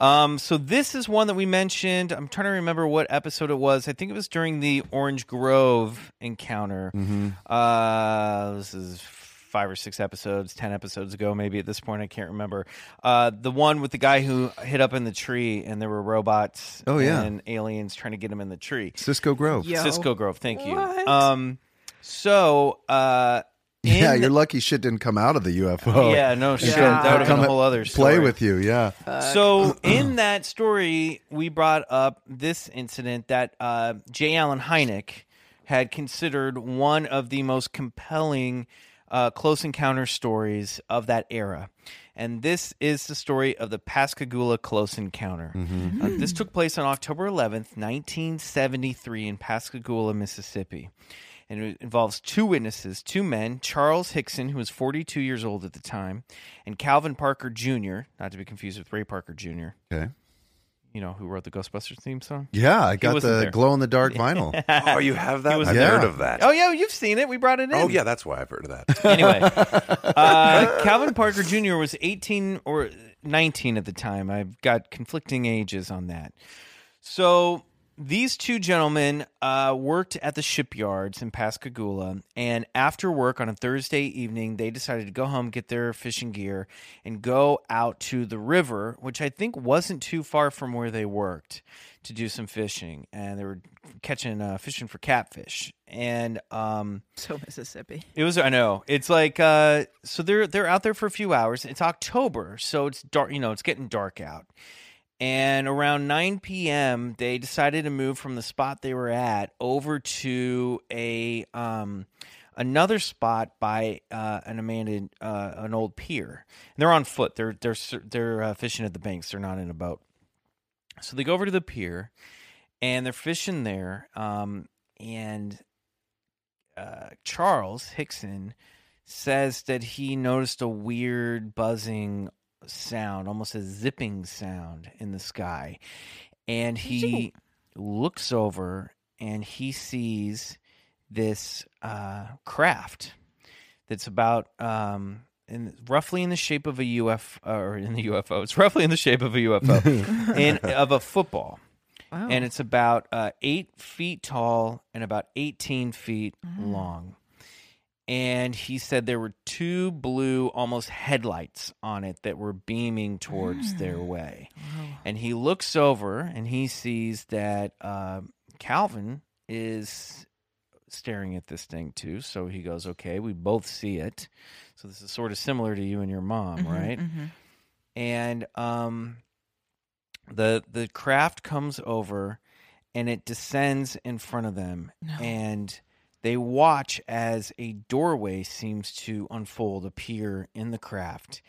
Um, so this is one that we mentioned. I'm trying to remember what episode it was. I think it was during the Orange Grove encounter. Mm-hmm. Uh, this is five or six episodes, ten episodes ago, maybe at this point. I can't remember. Uh, the one with the guy who hid up in the tree, and there were robots Oh, yeah. and aliens trying to get him in the tree. Cisco Grove. Yo. Cisco Grove. Thank you. Um, so uh, Yeah, in- you're lucky shit didn't come out of the UFO. yeah, no shit. Yeah. That would have been a and whole other story. Play with you, yeah. So in that story, we brought up this incident that uh, J. Allen Hynek had considered one of the most compelling uh, close encounter stories of that era. And this is the story of the Pascagoula close encounter. Uh, this took place on October 11th, 1973, in Pascagoula, Mississippi. And it involves two witnesses, two men, Charles Hickson, who was 42 years old at the time, and Calvin Parker Jr., not to be confused with Ray Parker Jr., Okay. you know, who wrote the Ghostbusters theme song. Yeah, I got wasn't the there. glow in the dark vinyl. oh, you have that? was I've there. heard of that. Oh, yeah, you've seen it. We brought it in. Oh, yeah, that's why I've heard of that. anyway, uh, Calvin Parker Jr. was 18 or 19 at the time. I've got conflicting ages on that. So these two gentlemen uh, worked at the shipyards in Pascagoula, and after work on a Thursday evening, they decided to go home, get their fishing gear, and go out to the river, which I think wasn't too far from where they worked, to do some fishing. And they were catching uh, fishing for catfish, and um, So Mississippi. it was I know. It's like uh so they're they're out there for a few hours. It's October, so it's dark, you know, it's getting dark out. And around 9 p.m., they decided to move from the spot they were at over to a um another spot by uh, an abandoned uh, an old pier. And they're on foot. They're they're they're uh, fishing at the banks. They're not in a boat. So they go over to the pier, and they're fishing there. Um, and uh, Charles Hickson says that he noticed a weird buzzing sound, almost a zipping sound in the sky. And he looks over and he sees this uh, craft that's about um, in roughly in the shape of a UFO or in the UFO. It's roughly in the shape of a UFO and of a football Wow. and it's about uh, eight feet tall and about 18 feet long. And he said there were two blue, almost headlights on it that were beaming towards their way. And he looks over and he sees that uh, Calvin is staring at this thing too. So he goes, Okay, we both see it. So this is sort of similar to you and your mom, right? And um, the the craft comes over and it descends in front of them and they watch as a doorway seems to unfold appear in the craft.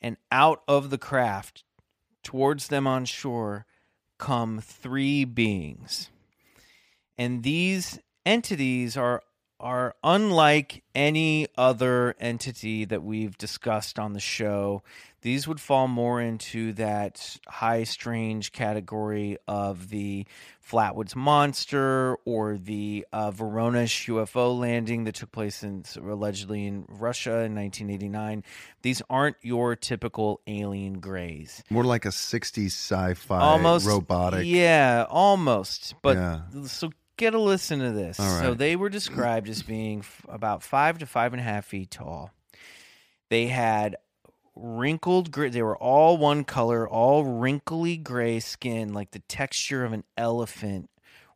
And out of the craft towards them on shore come three beings. And these entities are are unlike any other entity that we've discussed on the show. These would fall more into that high strange category of the Flatwoods monster or the uh, Voronezh UFO landing that took place in allegedly in Russia in 1989. These aren't your typical alien grays More like a 60s sci-fi almost robotic. Yeah, almost. But Yeah. so get a listen to this. All So they were described as being f- about five to five and a half feet tall. They had wrinkled gray. They were all one color, all wrinkly gray skin, like the texture of an elephant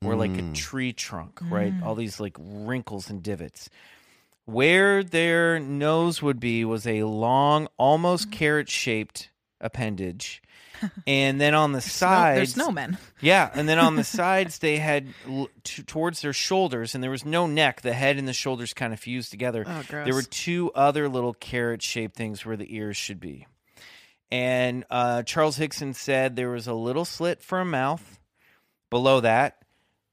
or like a hmm. tree trunk, right? All hmm. these like wrinkles and divots. Where their nose would be was a long, almost hmm. carrot shaped appendage. And then on the Snow- sides, They're snowmen. yeah, and then on the sides they had l- t- towards their shoulders, and there was no neck. The head and the shoulders kind of fused together. Oh, gross. There were two other little carrot-shaped things where the ears should be. And uh, Charles Hickson said there was a little slit for a mouth. Below that,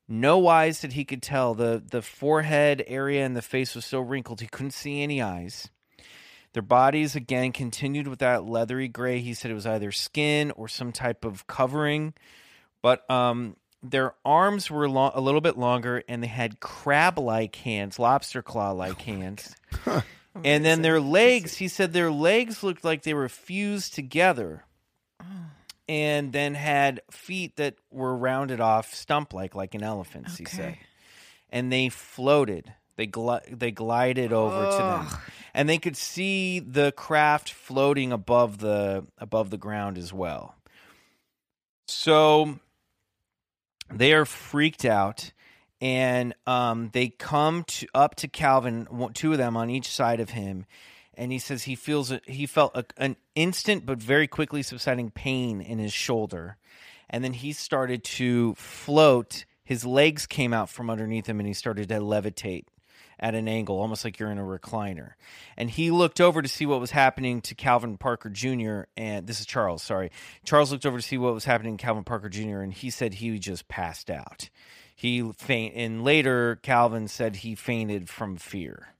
no eyes that he could tell. the The forehead area and the face was so wrinkled he couldn't see any eyes. Their bodies again continued with that leathery gray. He said it was either skin or some type of covering, but um, their arms were lo- a little bit longer and they had crab-like hands, lobster claw-like hands. and then their legs, he said their legs looked like they were fused together. And then had feet that were rounded off stump-like, like an elephant's. He said, and they floated. They gli- they glided over to them, and they could see the craft floating above the above the ground as well. So they are freaked out, and um, they come to, up to Calvin, two of them on each side of him, and he says he feels he felt a, an instant but very quickly subsiding pain in his shoulder, and then he started to float. His legs came out from underneath him, and he started to levitate at an angle, almost like you're in a recliner. And he looked over to see what was happening to Calvin Parker Jr. And this is Charles, sorry. Charles looked over to see what was happening to Calvin Parker Jr. and he said he just passed out. He faint, and later Calvin said he fainted from fear.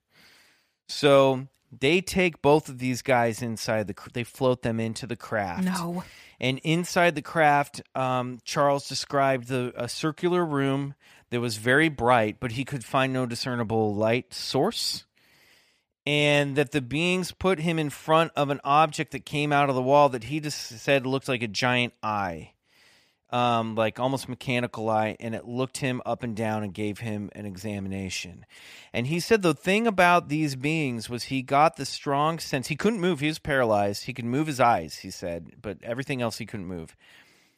So they take both of these guys inside the. They float them into the craft. No. And inside the craft, um, Charles described the a circular room that was very bright, but he could find no discernible light source. And that the beings put him in front of an object that came out of the wall that he just said looked like a giant eye. Um, like almost mechanical eye, and it looked him up and down and gave him an examination. And he said the thing about these beings was he got the strong sense he couldn't move. He was paralyzed. He could move his eyes, he said, but everything else he couldn't move.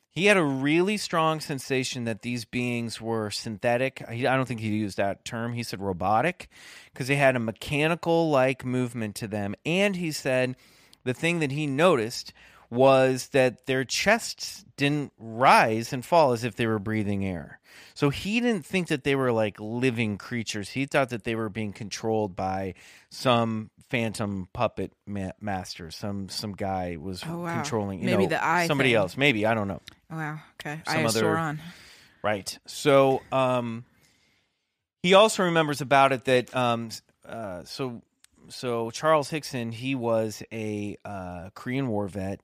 He had a really strong sensation that these beings were synthetic. I don't think he used that term. He said robotic because they had a mechanical like movement to them. And he said the thing that he noticed was that their chests didn't rise and fall as if they were breathing air. So he didn't think that they were like living creatures. He thought that they were being controlled by some phantom puppet ma- master. Some some guy was Oh, wow. controlling. You Maybe know, the eye somebody thing. else. Maybe I don't know. Oh, wow. Okay. Some I other- other... on. Right. So um, he also remembers about it that um, uh, so so Charles Hickson he was a uh, Korean War vet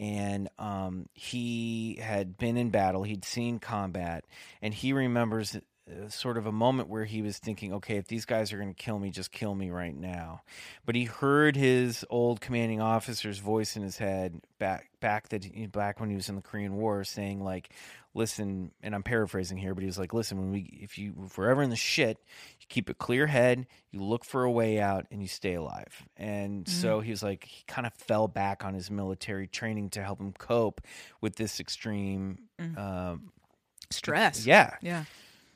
and um, he had been in battle. He'd seen combat, and he remembers. uh, Sort of a moment where he was thinking, okay, if these guys are going to kill me, just kill me right now. But he heard his old commanding officer's voice in his head back back that back when he was in the Korean War, saying like, listen, and I'm paraphrasing here, but he was like, listen, when we if you if we're ever in the shit, you keep a clear head, you look for a way out, and you stay alive. And so he was like, he kind of fell back on his military training to help him cope with this extreme. Um, Stress. yeah. Yeah.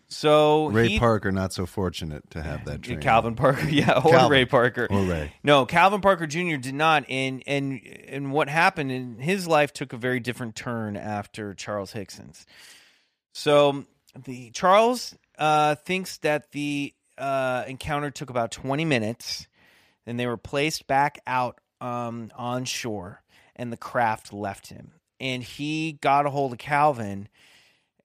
So Ray he, Parker not so fortunate to have that training. Calvin Parker, yeah, or Calvin. Ray Parker, Or Ray. No, Calvin Parker Jr. did not, and and and what happened in his life took a very different turn after Charles Hickson's. So the Charles uh, thinks that the uh, encounter took about twenty minutes, and they were placed back out um, on shore, and the craft left him, and he got a hold of Calvin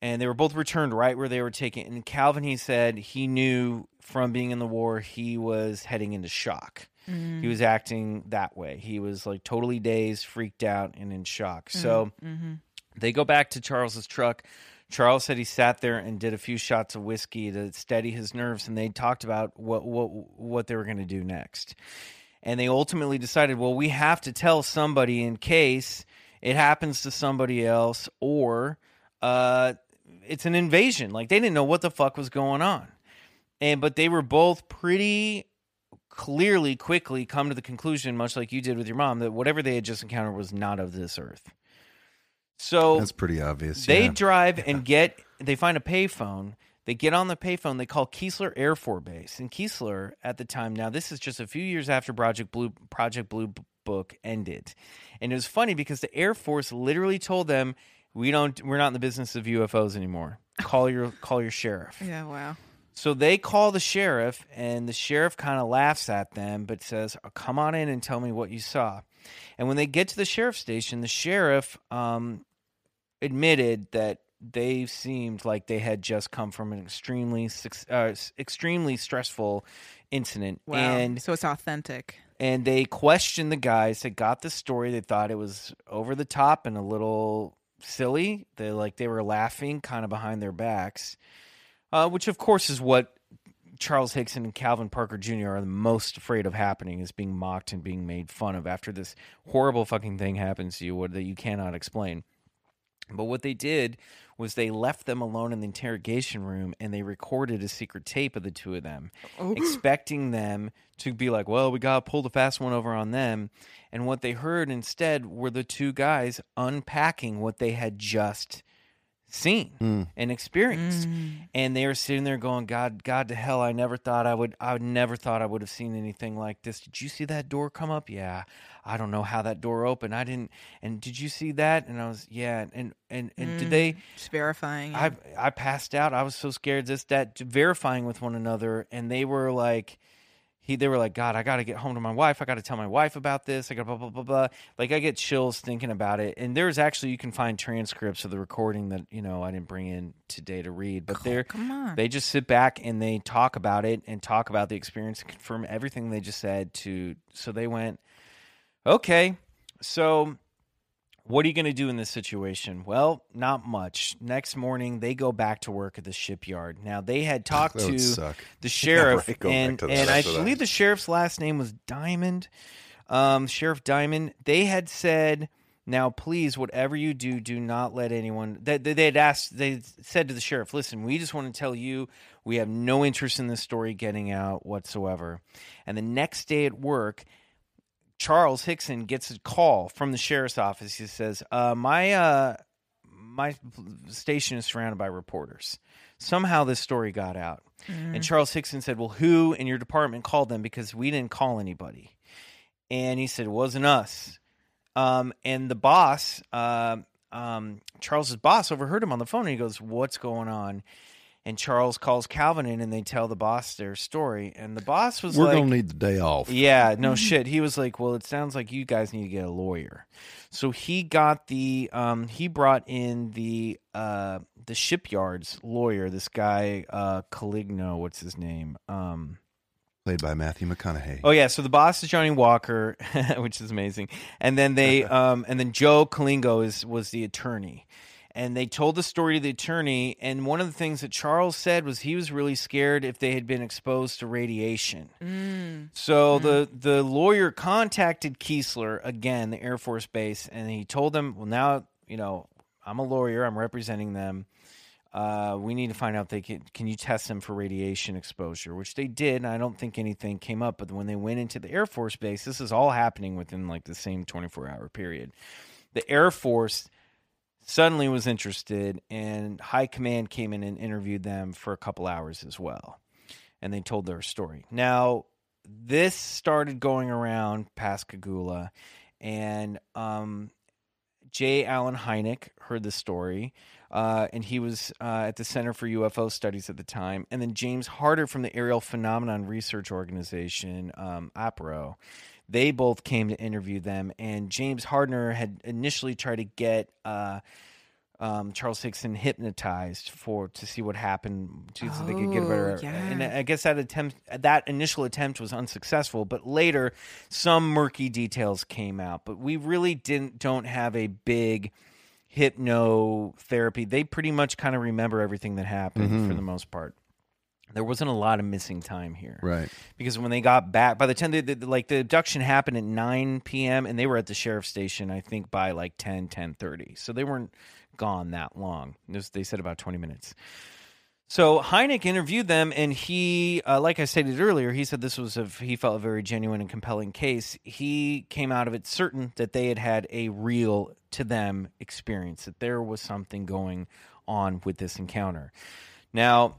and they were both returned right where they were taken. And Calvin, he said he knew from being in the war he was heading into shock. He mm-hmm. was acting that way. He was like totally dazed, freaked out, and in shock. Mm-hmm. So mm-hmm. they go back to Charles's truck. Charles said he sat there and did a few shots of whiskey to steady his nerves, and they talked about what what what they were going to do next. And they ultimately decided, well, we have to tell somebody in case it happens to somebody else, or uh, it's an invasion. Like they didn't know what the fuck was going on, and but they were both pretty clearly, quickly come to the conclusion, much like you did with your mom, that whatever they had just encountered was not of this earth. So That's pretty obvious. they yeah. drive and get. They find a payphone. They get on the payphone. They call Keesler Air Force Base, and Keesler at the time. Now this is just a few years after Project Blue Project Blue Book ended, and it was funny because the Air Force literally told them, "We don't. We're not in the business of UFOs anymore. Call your call your sheriff." Yeah. Wow. So they call the sheriff, and the sheriff kind of laughs at them, but says, oh, "Come on in and tell me what you saw." And when they get to the sheriff's station, the sheriff um, admitted that they seemed like they had just come from an extremely uh, extremely stressful incident, Wow. and so it's authentic. and they questioned the guys that got the story. They thought it was over the top and a little silly. They like they were laughing kind of behind their backs, uh, which of course is what Charles Hickson and Calvin Parker Jr. are the most afraid of happening is being mocked and being made fun of after this horrible fucking thing happens to you what, that you cannot explain. But what they did was they left them alone in the interrogation room and they recorded a secret tape of the two of them, oh. expecting them to be like, well, we got to pull the fast one over on them. And what they heard instead were the two guys unpacking what they had just seen mm. and experienced. Mm. And they were sitting there going, God, God to hell, I never thought I would I would never thought I would have seen anything like this. Did you see that door come up? Yeah. I don't know how that door opened. I didn't and did you see that? And I was, yeah. And and, and did mm. they Just verifying. I I passed out. I was so scared. This that verifying with one another, and they were like, he they were like, God, I got to get home to my wife. I got to tell my wife about this. I got blah blah blah blah. Like I get chills thinking about it. And there's actually you can find transcripts of the recording that you know I didn't bring in today to read, but they're come on. they just sit back and they talk about it and talk about the experience and confirm everything they just said to. So they went, okay, so what are you going to do in this situation? Well, not much. Next morning, they go back to work at the shipyard. Now, they had talked That would to suck. the sheriff, right, go back and, to that and I believe the sheriff's last name was Diamond. Um, Sheriff Diamond. They had said Now, please, whatever you do, do not let anyone. They, they, they'd asked, they said to the sheriff, listen, we just want to tell you we have no interest in this story getting out whatsoever. And the next day at work, Charles Hickson gets a call from the sheriff's office. He says, uh, "My uh, my station is surrounded by reporters. Somehow this story got out." And Charles Hickson said, "Well, who in your department called them? Because we didn't call anybody." And he said, "It wasn't us." Um, and the boss, uh, um, Charles's boss, overheard him on the phone. And he goes, "What's going on?" And Charles calls Calvin in, and they tell the boss their story. And the boss was like We're like, gonna need the day off. yeah, no shit. He was like, "Well, it sounds like you guys need to get a lawyer." So he got the um he brought in the uh the shipyard's lawyer, this guy uh Caligno, what's his name? Um Played by Matthew McConaughey. Oh yeah, so the boss is Johnny Walker, which is amazing. And then they um and then Joe Colingo is was the attorney. And they told the story to the attorney and one of the things that Charles said was he was really scared if they had been exposed to radiation. So the the lawyer contacted Keesler again, the Air Force Base, and he told them, "Well, now you know I'm a lawyer. I'm representing them. Uh, we need to find out they can. Can you test them for radiation exposure?" Which they did. And I don't think anything came up. But when they went into the Air Force Base, this is all happening within like the same 24 hour period. The Air Force suddenly was interested, and High Command came in and interviewed them for a couple hours as well and they told their story. Now, this started going around past Pascagoula, and um, J. Allen Hynek heard the story, uh, and he was uh, at the Center for UFO Studies at the time. And then James Harder from the Aerial Phenomenon Research Organization, um, APRO, they both came to interview them. And James Harder had initially tried to get. Uh, um, Charles Hickson hypnotized for to see what happened to so they could get a better. Oh, yeah. And I guess that attempt, that initial attempt was unsuccessful. But later, some murky details came out. But we really didn't don't have a big hypnotherapy. They pretty much kind of remember everything that happened for the most part. There wasn't a lot of missing time here, Right. because when they got back by the time they, the, like the abduction happened at 9 p.m and they were at the sheriff's station i think by like 10 10.30 so they weren't gone that long was- they said about 20 minutes so Hynek interviewed them, and he, uh, like I stated earlier, he said this was a he felt a very genuine and compelling case. He came out of it certain that they had had a real to them experience, that there was something going on with this encounter. Now,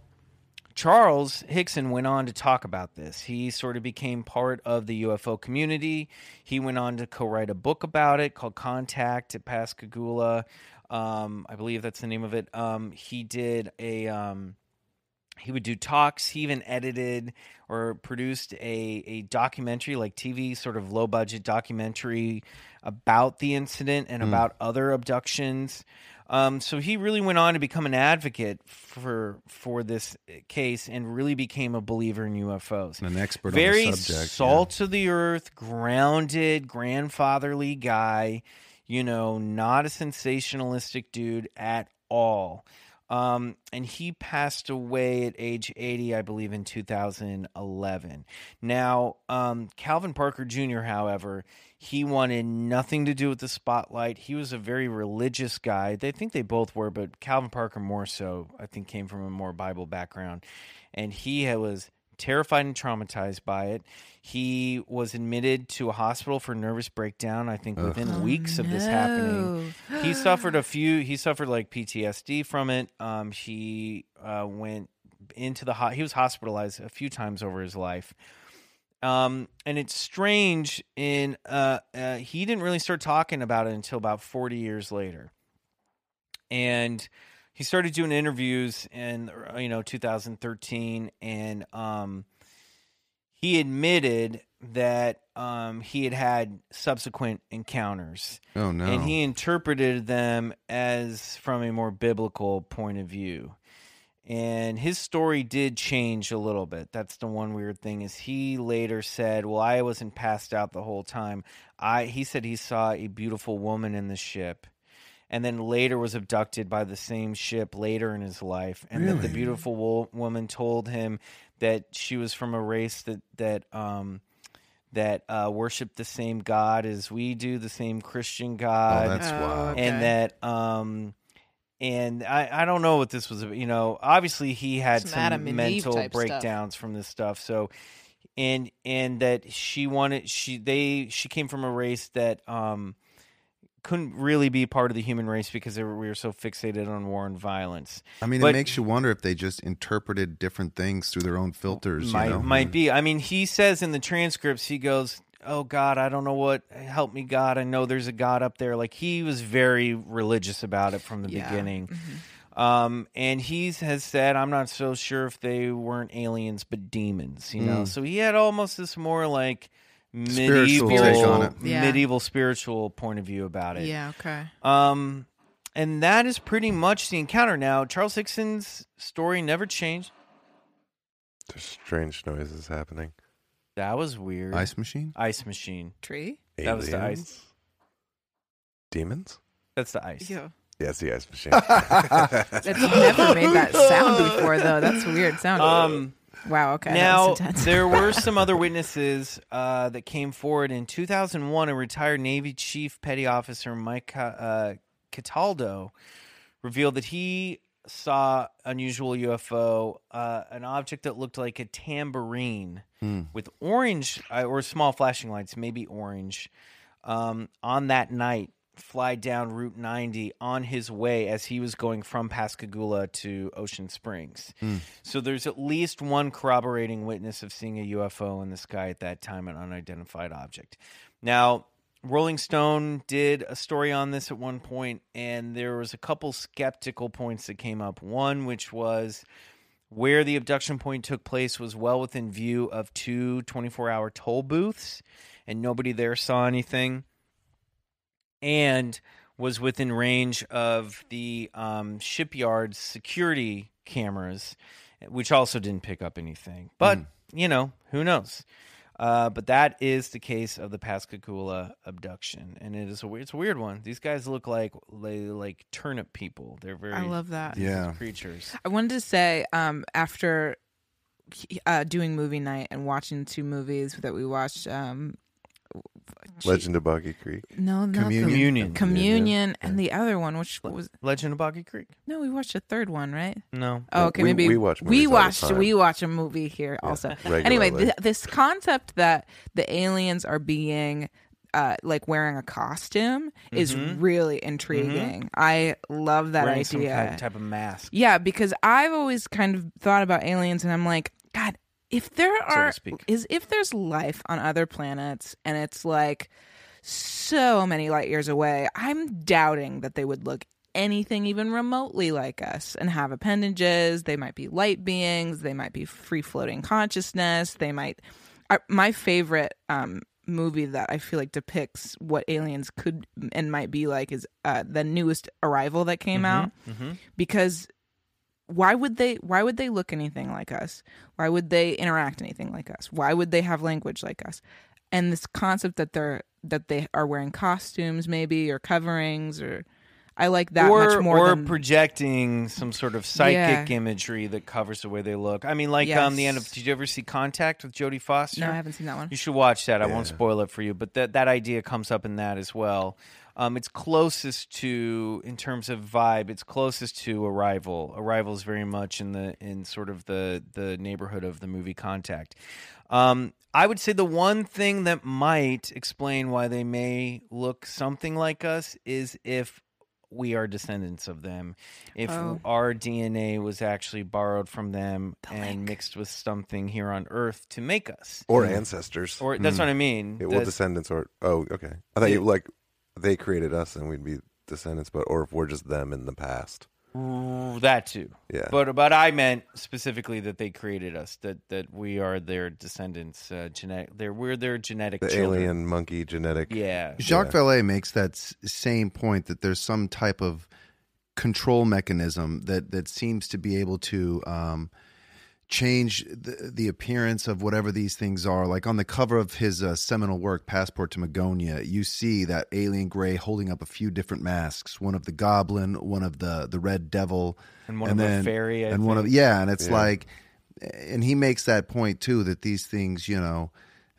Charles Hickson went on to talk about this. He sort of became part of the UFO community. He went on to co-write a book about it called Contact at Pascagoula. Um, I believe that's the name of it. Um, he did a um, he would do talks. He even edited or produced a, a documentary, like TV, sort of low budget documentary about the incident and about other abductions. Um, so he really went on to become an advocate for for this case and really became a believer in UFOs. An expert Very on the subject. salt of the earth, grounded, grandfatherly guy. You know, not a sensationalistic dude at all. Um, and he passed away at age 80, I believe, in 2011. Now, um, Calvin Parker Jr., however, he wanted nothing to do with the spotlight. He was a very religious guy. They think they both were, but Calvin Parker more so, I think, came from a more Bible background. And he was terrified and traumatized by it. He was admitted to a hospital for nervous breakdown, I think, within weeks of this happening. he suffered a few he suffered like ptsd from it. Um he uh went into the hot he was hospitalized a few times over his life. Um and it's strange in uh, uh he didn't really start talking about it until about 40 years later. And he started doing interviews in you know 2013 and um he admitted that um he had had subsequent encounters. Oh no. and he interpreted them as from a more biblical point of view. And his story did change a little bit. That's the one weird thing is he later said well i wasn't passed out the whole time. I he said he saw a beautiful woman in the ship and then later was abducted by the same ship later in his life and that the beautiful wo- woman told him that she was from a race that that um that uh, worship the same God as we do, the same Christian God, Oh, that's Oh, wild. okay. and that um, and I, I don't know what this was. about. You know, obviously he had Some some Adam and Eve mental type stuff. breakdowns from this stuff. So, and and that she wanted she they she came from a race that um couldn't really be part of the human race because they were, we were so fixated on war and violence. I mean, But- it makes you wonder if they just interpreted different things through their own filters. might you know? might be. I mean, he says in the transcripts, he goes, "Oh God, I don't know what. Help me, God. I know there's a God up there." Like he was very religious about it from the Yeah. beginning. Mm-hmm. Um, and he has said, "I'm not so sure if they weren't aliens, but demons." You know, Mm. so he had almost this more like Spiritual medieval, take on it. Yeah. medieval spiritual point of view about it. Yeah. Okay. Um, and that is pretty much the encounter. Now, Charles Hickson's story never changed. There's strange noises happening. That was weird. Ice machine. Ice machine. Tree. That was the ice. Demons? That's the ice. Yeah. Yeah, it's the ice machine. It's never made that sound before, though. That's a weird sound. Um, wow. Okay. that now was intense. there were some other witnesses uh, that came forward in 2001. A retired Navy Chief Petty Officer Mike uh, Cataldo revealed that he saw unusual UFO, uh, an object that looked like a tambourine Hmm. with orange uh, or small flashing lights, maybe orange, um, on that night. Fly down Route 90 on his way as he was going from Pascagoula to Ocean Springs. Hmm. So there's at least one corroborating witness of seeing a UFO in the sky at that time, an unidentified object. Now, Rolling Stone did a story on this at one point, and there was a couple skeptical points that came up. One, which was where the abduction point took place, was well within view of two 24 hour toll booths, and nobody there saw anything. And was within range of the um, shipyard's security cameras, which also didn't pick up anything. But, you know, who knows? Uh, but that is the case of the Pascagoula abduction, and it is a we- it's a weird one. These guys look like they like turnip people. They're very I love that. Yeah. creatures. I wanted to say, um, after uh, doing movie night and watching two movies that we watched, um, Legend of Boggy Creek. no, not the- Communion. Communion. Communion, and the other one, which was Legend of Boggy Creek. no, we watched a third one, right? No, Oh, okay, we- maybe we watch we movies all the watched time. we watch a movie here also. regularly. Anyway, th- this concept that the aliens are being uh, like wearing a costume is really intriguing. I love that Mm-hmm. wearing some idea. kind of type of mask. Yeah, because I've always kind of thought about aliens, and I'm like, God, if there are speak. is if there's life on other planets, and it's like so many light years away, I'm doubting that they would look anything even remotely like us and have appendages. They might be light beings. They might be free floating consciousness. They might. I, my favorite um, movie that I feel like depicts what aliens could and might be like is uh, the newest Arrival that came out because why would they why would they look anything like us why would they interact anything like us why would they have language like us and this concept that they're that they are wearing costumes maybe or coverings or i like that or, much more or than projecting some sort of psychic Yeah. imagery that covers the way they look. I mean, like um, the end of. Did you ever see Contact with Jodie Foster? no i haven't seen that one You should watch that. I won't spoil it for you, but that that idea comes up in that as well. Um, it's closest to, in terms of vibe, it's closest to Arrival. Arrival is very much in the in sort of the the neighborhood of the movie Contact. Um, I would say the one thing that might explain why they may look something like us is if we are descendants of them. If Oh. our DNA was actually borrowed from them The and link. mixed with something here on Earth to make us. Or ancestors. Or that's what I mean. Yeah, well, That's- descendants or oh, okay. I thought you like they created us and we'd be descendants, but or if we're just them in the past. Ooh, that too. Yeah. But but I meant specifically that they created us. That that we are their descendants. Uh, genetic. They're we're their genetic The children. alien monkey genetic. Yeah. Jacques Yeah. Vallée makes that s- same point that there's some type of control mechanism that that seems to be able to um, change the, the appearance of whatever these things are. Like on the cover of his uh, seminal work, Passport to Magonia, you see that alien gray holding up a few different masks: one of the Goblin, one of the the Red Devil, And one of a fairy, I and one of yeah. And it's Yeah. like, and he makes that point too that these things, you know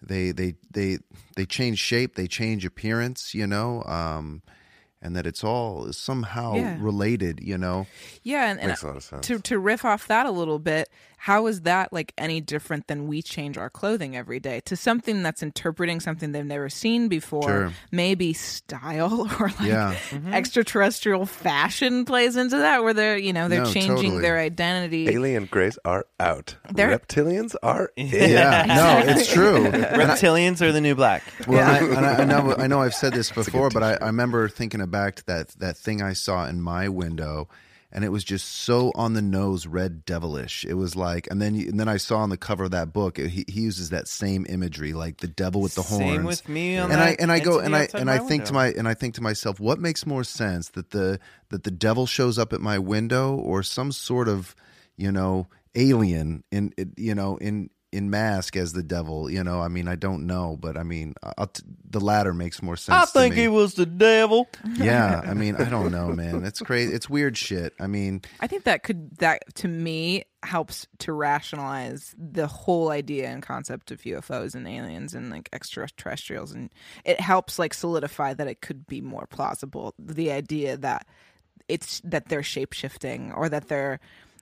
they they they they change shape, they change appearance, you know, um, and that it's all somehow Yeah. related, you know. Yeah, and, and Makes a lot of sense. to to riff off that a little bit, how is that like any different than we change our clothing every day to something that's interpreting something they've never seen before? Sure. Maybe style or like Yeah. Mm-hmm. extraterrestrial fashion plays into that, where they're you know they're No, changing totally. their identity. Alien Grace are out. They're- Reptilians are in. Yeah, no, it's true. And I- Reptilians are the new black. Well, I, and I, I know I know I've said this before, but I, I remember thinking back to that that thing I saw in my window, and it was just so on the nose, red devilish. It was like, and then and then I saw on the cover of that book, he, he uses that same imagery, like the devil with the horns. Same with me on and I and I go and I and I think to my and I think to myself, what makes more sense that the that the devil shows up at my window or some sort of you know alien in you know in in mask as the devil you know? I mean i don't know but i mean I'll t- the latter makes more sense I to think me. he was the devil. yeah i mean i don't know man. It's crazy it's weird shit. I mean I think that could that to me helps to rationalize the whole idea and concept of UFOs and aliens and like extraterrestrials. And it helps like solidify that it could be more plausible. The idea that it's that they're shape shifting or that they're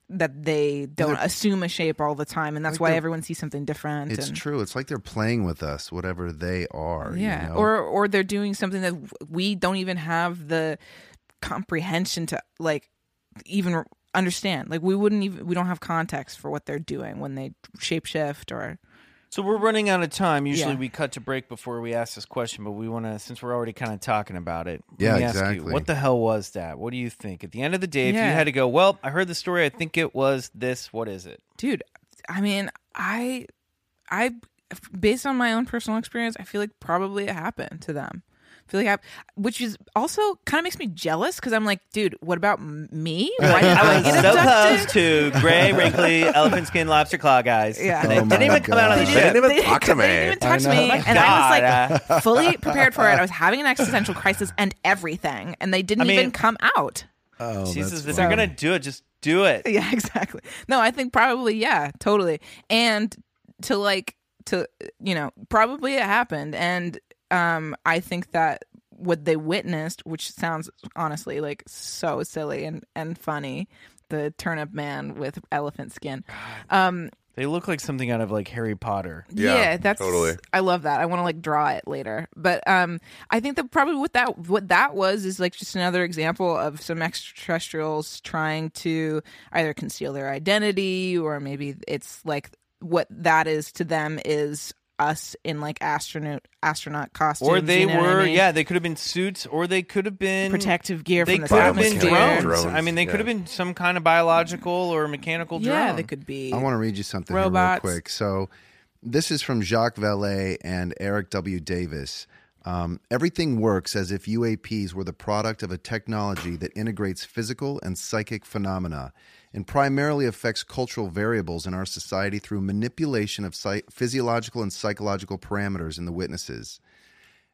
that they don't assume a shape all the time and that's Like why everyone sees something different it's and, true. It's like they're playing with us whatever they are you yeah. know? or or they're doing something that we don't even have the comprehension to like even understand. Like we wouldn't even we don't have context for what they're doing when they shapeshift or So we're running out of time. Usually Yeah. we cut to break before we ask this question, but we want to, since we're already kind of talking about it. let Yeah, me ask you, exactly. what the hell was that? What do you think? At the end of the day, if you had to go, well, I heard the story. I think it was this. What is it? dude i mean i i based on my own personal experience i feel like probably it happened to them I feel like I, which is also kind of makes me jealous because I'm like, dude, what about me? Why did I get so close to gray, wrinkly, elephant skin, lobster claw guys. Yeah. And they Oh didn't even come out on the God. They didn't even talk to me. they didn't even touch I know. me, and God, I was like fully prepared for it. I was having an existential crisis and everything, and they didn't I mean- even come out. oh Jesus, that's if funny. you're gonna do it, just do it. Yeah, exactly. No, I think probably yeah, totally. And to like to you know, probably it happened and um I think that what they witnessed, which sounds honestly like so silly and and funny, the turnip man with elephant skin. Um They look like something out of like Harry Potter. yeah, Yeah, that's totally. I love that. I want to like draw it later. But um I think that probably what that what that was is like just another example of some extraterrestrials trying to either conceal their identity or maybe it's like what that is to them is us in like astronaut astronaut costumes Or they you know what I were, mean? yeah, they could have been suits, or they could have been protective gear They from the could have been drones. Drones, I mean, they yeah. could have been some kind of biological or mechanical drone. Yeah, they could be I want to read you something here real quick. So, this is from Jacques Vallée and Eric W. Davis. Um, Everything works as if UAPs were the product of a technology that integrates physical and psychic phenomena and primarily affects cultural variables in our society through manipulation of psy- physiological and psychological parameters in the witnesses.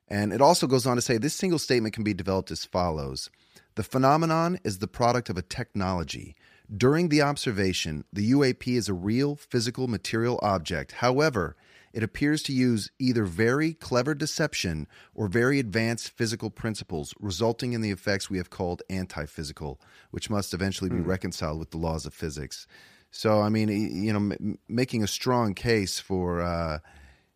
And it also goes on to say this single statement can be developed as follows The phenomenon is the product of a technology. During the observation, the UAP is a real physical material object. However, it appears to use either very clever deception or very advanced physical principles, resulting in the effects we have called anti physical, which must eventually be reconciled with the laws of physics. So, I mean, you know, m- making a strong case for. Uh,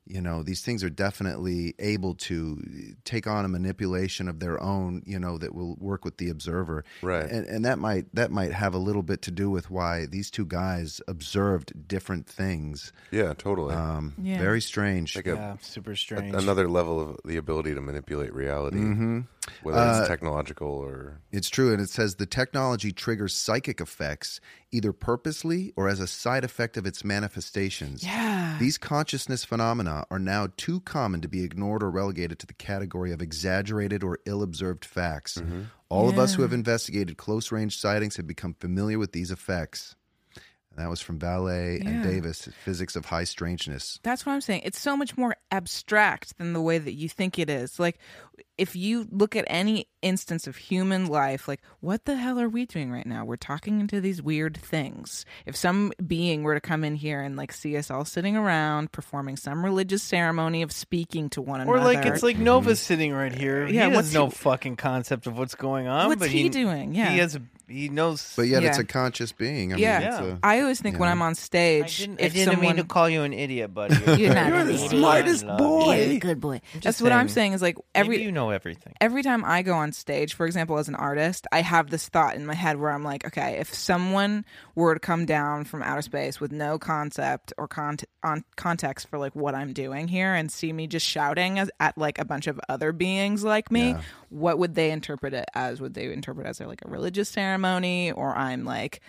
you know these things are definitely able to take on a manipulation of their own you know that will work with the observer Right. and, and that might that might have a little bit to do with why these two guys observed different things Yeah, totally. um Yeah. very strange like a, Yeah, super a- strange. another level of the ability to manipulate reality, Mm-hmm. Whether Uh, it's technological or It's true. And it says the technology triggers psychic effects either purposely or as a side effect of its manifestations. Yeah. These consciousness phenomena are now too common to be ignored or relegated to the category of exaggerated or ill observed facts. Mm-hmm. All of us who have investigated close range sightings have become familiar with these effects. And that was from Vallée and Davis, Physics of High Strangeness. That's what I'm saying. It's so much more abstract than the way that you think it is. Like, if you look at any instance of human life, like what the hell are we doing right now? We're talking into these weird things. If some being were to come in here and like see us all sitting around performing some religious ceremony of speaking to one Or another, or like it's like Nova's mm-hmm. sitting right here. Yeah, he what's has no he- fucking concept of what's going on. What's but he doing? Yeah. he has. A, he knows. But yet, it's a conscious being. I Yeah. mean, Yeah. a, I always think when I'm on I stage, didn't, if I didn't someone mean to call you an idiot, buddy. You're not You're the idiot. smartest boy. good boy. just That's what I'm saying. saying is like every Maybe you know everything. every time I go on stage, for example, as an artist, I have this thought in my head where I'm like, okay, if someone were to come down from outer space with no concept or con- on context for like what I'm doing here and see me just shouting as, at like a bunch of other beings like me, what would they interpret it as? Would they interpret it as like a religious ceremony or I'm like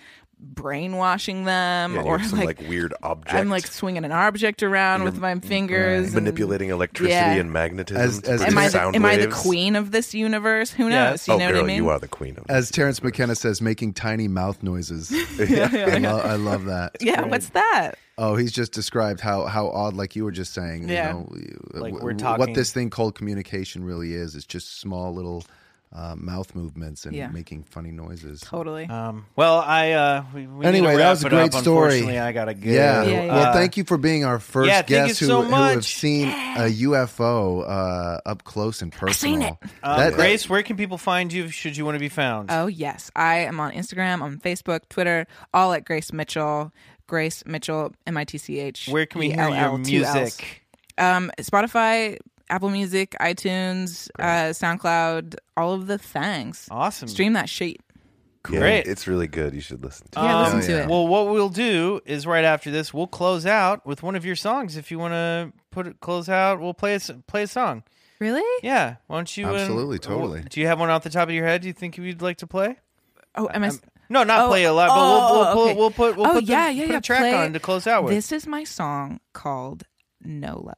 brainwashing them Yeah, or or some like, like, weird object. I'm like swinging an object around with my fingers, and- manipulating electricity Yeah. and magnetism. As- as- Am I the, am I the queen of this universe? Who Yeah. knows? You oh, know girl, what I mean? you are the queen of. as Terence McKenna says, making tiny mouth noises. I, lo- I love that. yeah, what's that? Oh, he's just described how how odd, like you were just saying. Yeah. You know, Like w- we're talking- What this thing called communication really is. It's just small little uh, mouth movements and Yeah. making funny noises. Totally. Um, well, I uh, we, we need to Anyway, that wrap was a it great up. story. Unfortunately, I gotta go. Yeah. Yeah, yeah. Well, Uh, thank you for being our first yeah, thank you guest who, so who have much. seen a UFO uh, up close and personal. Um, That- Grace, where can people find you? Should you want to be found? Oh yes, I am on Instagram, on Facebook, Twitter, all at Grace Mitchell. Grace Mitchell, M I T C H. where can we hear your E-L-L, two Ls. music? Um, Spotify, Apple Music, iTunes, uh, SoundCloud, all of the things. Awesome. Stream that shit. Yeah, Great. It's really good. You should listen to. it. Yeah, Um, listen to it. Well, what we'll do is right after this, we'll close out with one of your songs. If you want to put it close out, we'll play a s- play a song. Really? Yeah, why don't you? um, Absolutely, totally. Do you have one off the top of your head? Do you think you'd like to play? Oh, am I? s- No, not Oh, play a lot, but we'll, oh, we'll, okay. we'll, we'll put we'll oh put, the, yeah, yeah, put yeah. a track Play- on to close out with. This is my song called Nolo.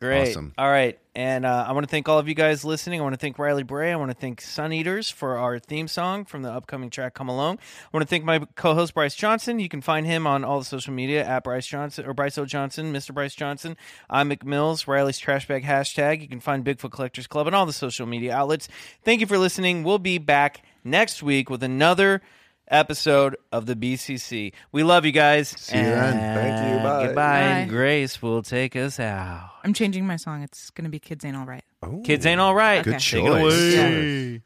Great. Awesome. All right. And uh, I want to thank all of you guys listening. I want to thank Riley Bray. I want to thank Suneaters for our theme song from the upcoming track Come Alone. I want to thank my co host, Bryce Johnson. You can find him on all the social media at Bryce Johnson or Bryce O. Johnson, Mr. Bryce Johnson. I'm McMills, Riley's Trash Bag hashtag. You can find Bigfoot Collectors Club and all the social media outlets. Thank you for listening. We'll be back next week with another episode of the BCC. We love you guys. See you then. Thank you. Bye. Goodbye. And Bye. Grace will take us out. I'm changing my song. It's gonna be Kids Ain't All Right. Oh. Kids ain't all right. Good Okay. Take it choice. away.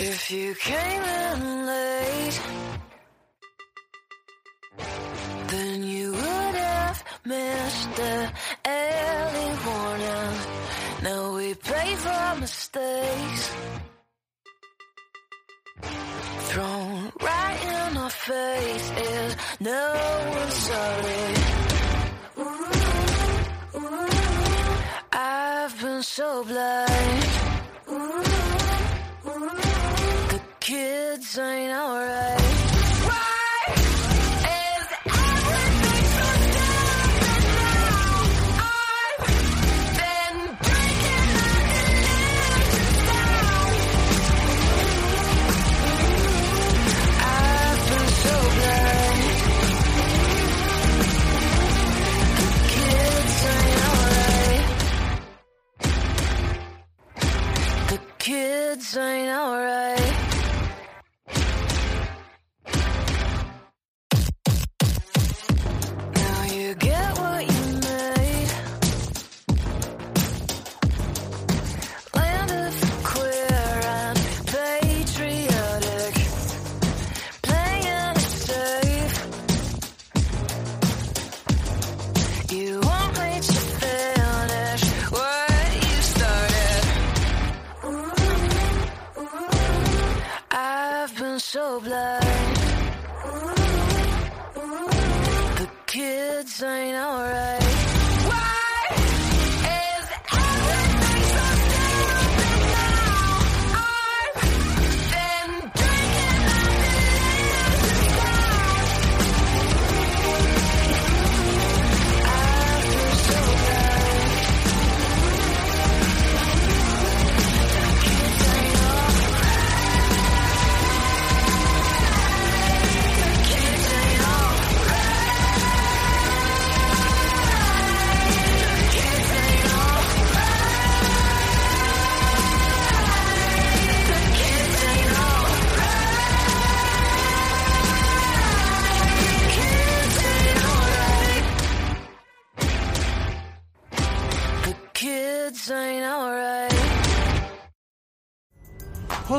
If you came in late, then you would have missed the early warning. Now we pay for mistakes. Thrown right in our face is no one sorry. I've been so blind. The kids ain't alright. Kids ain't alright. Now you get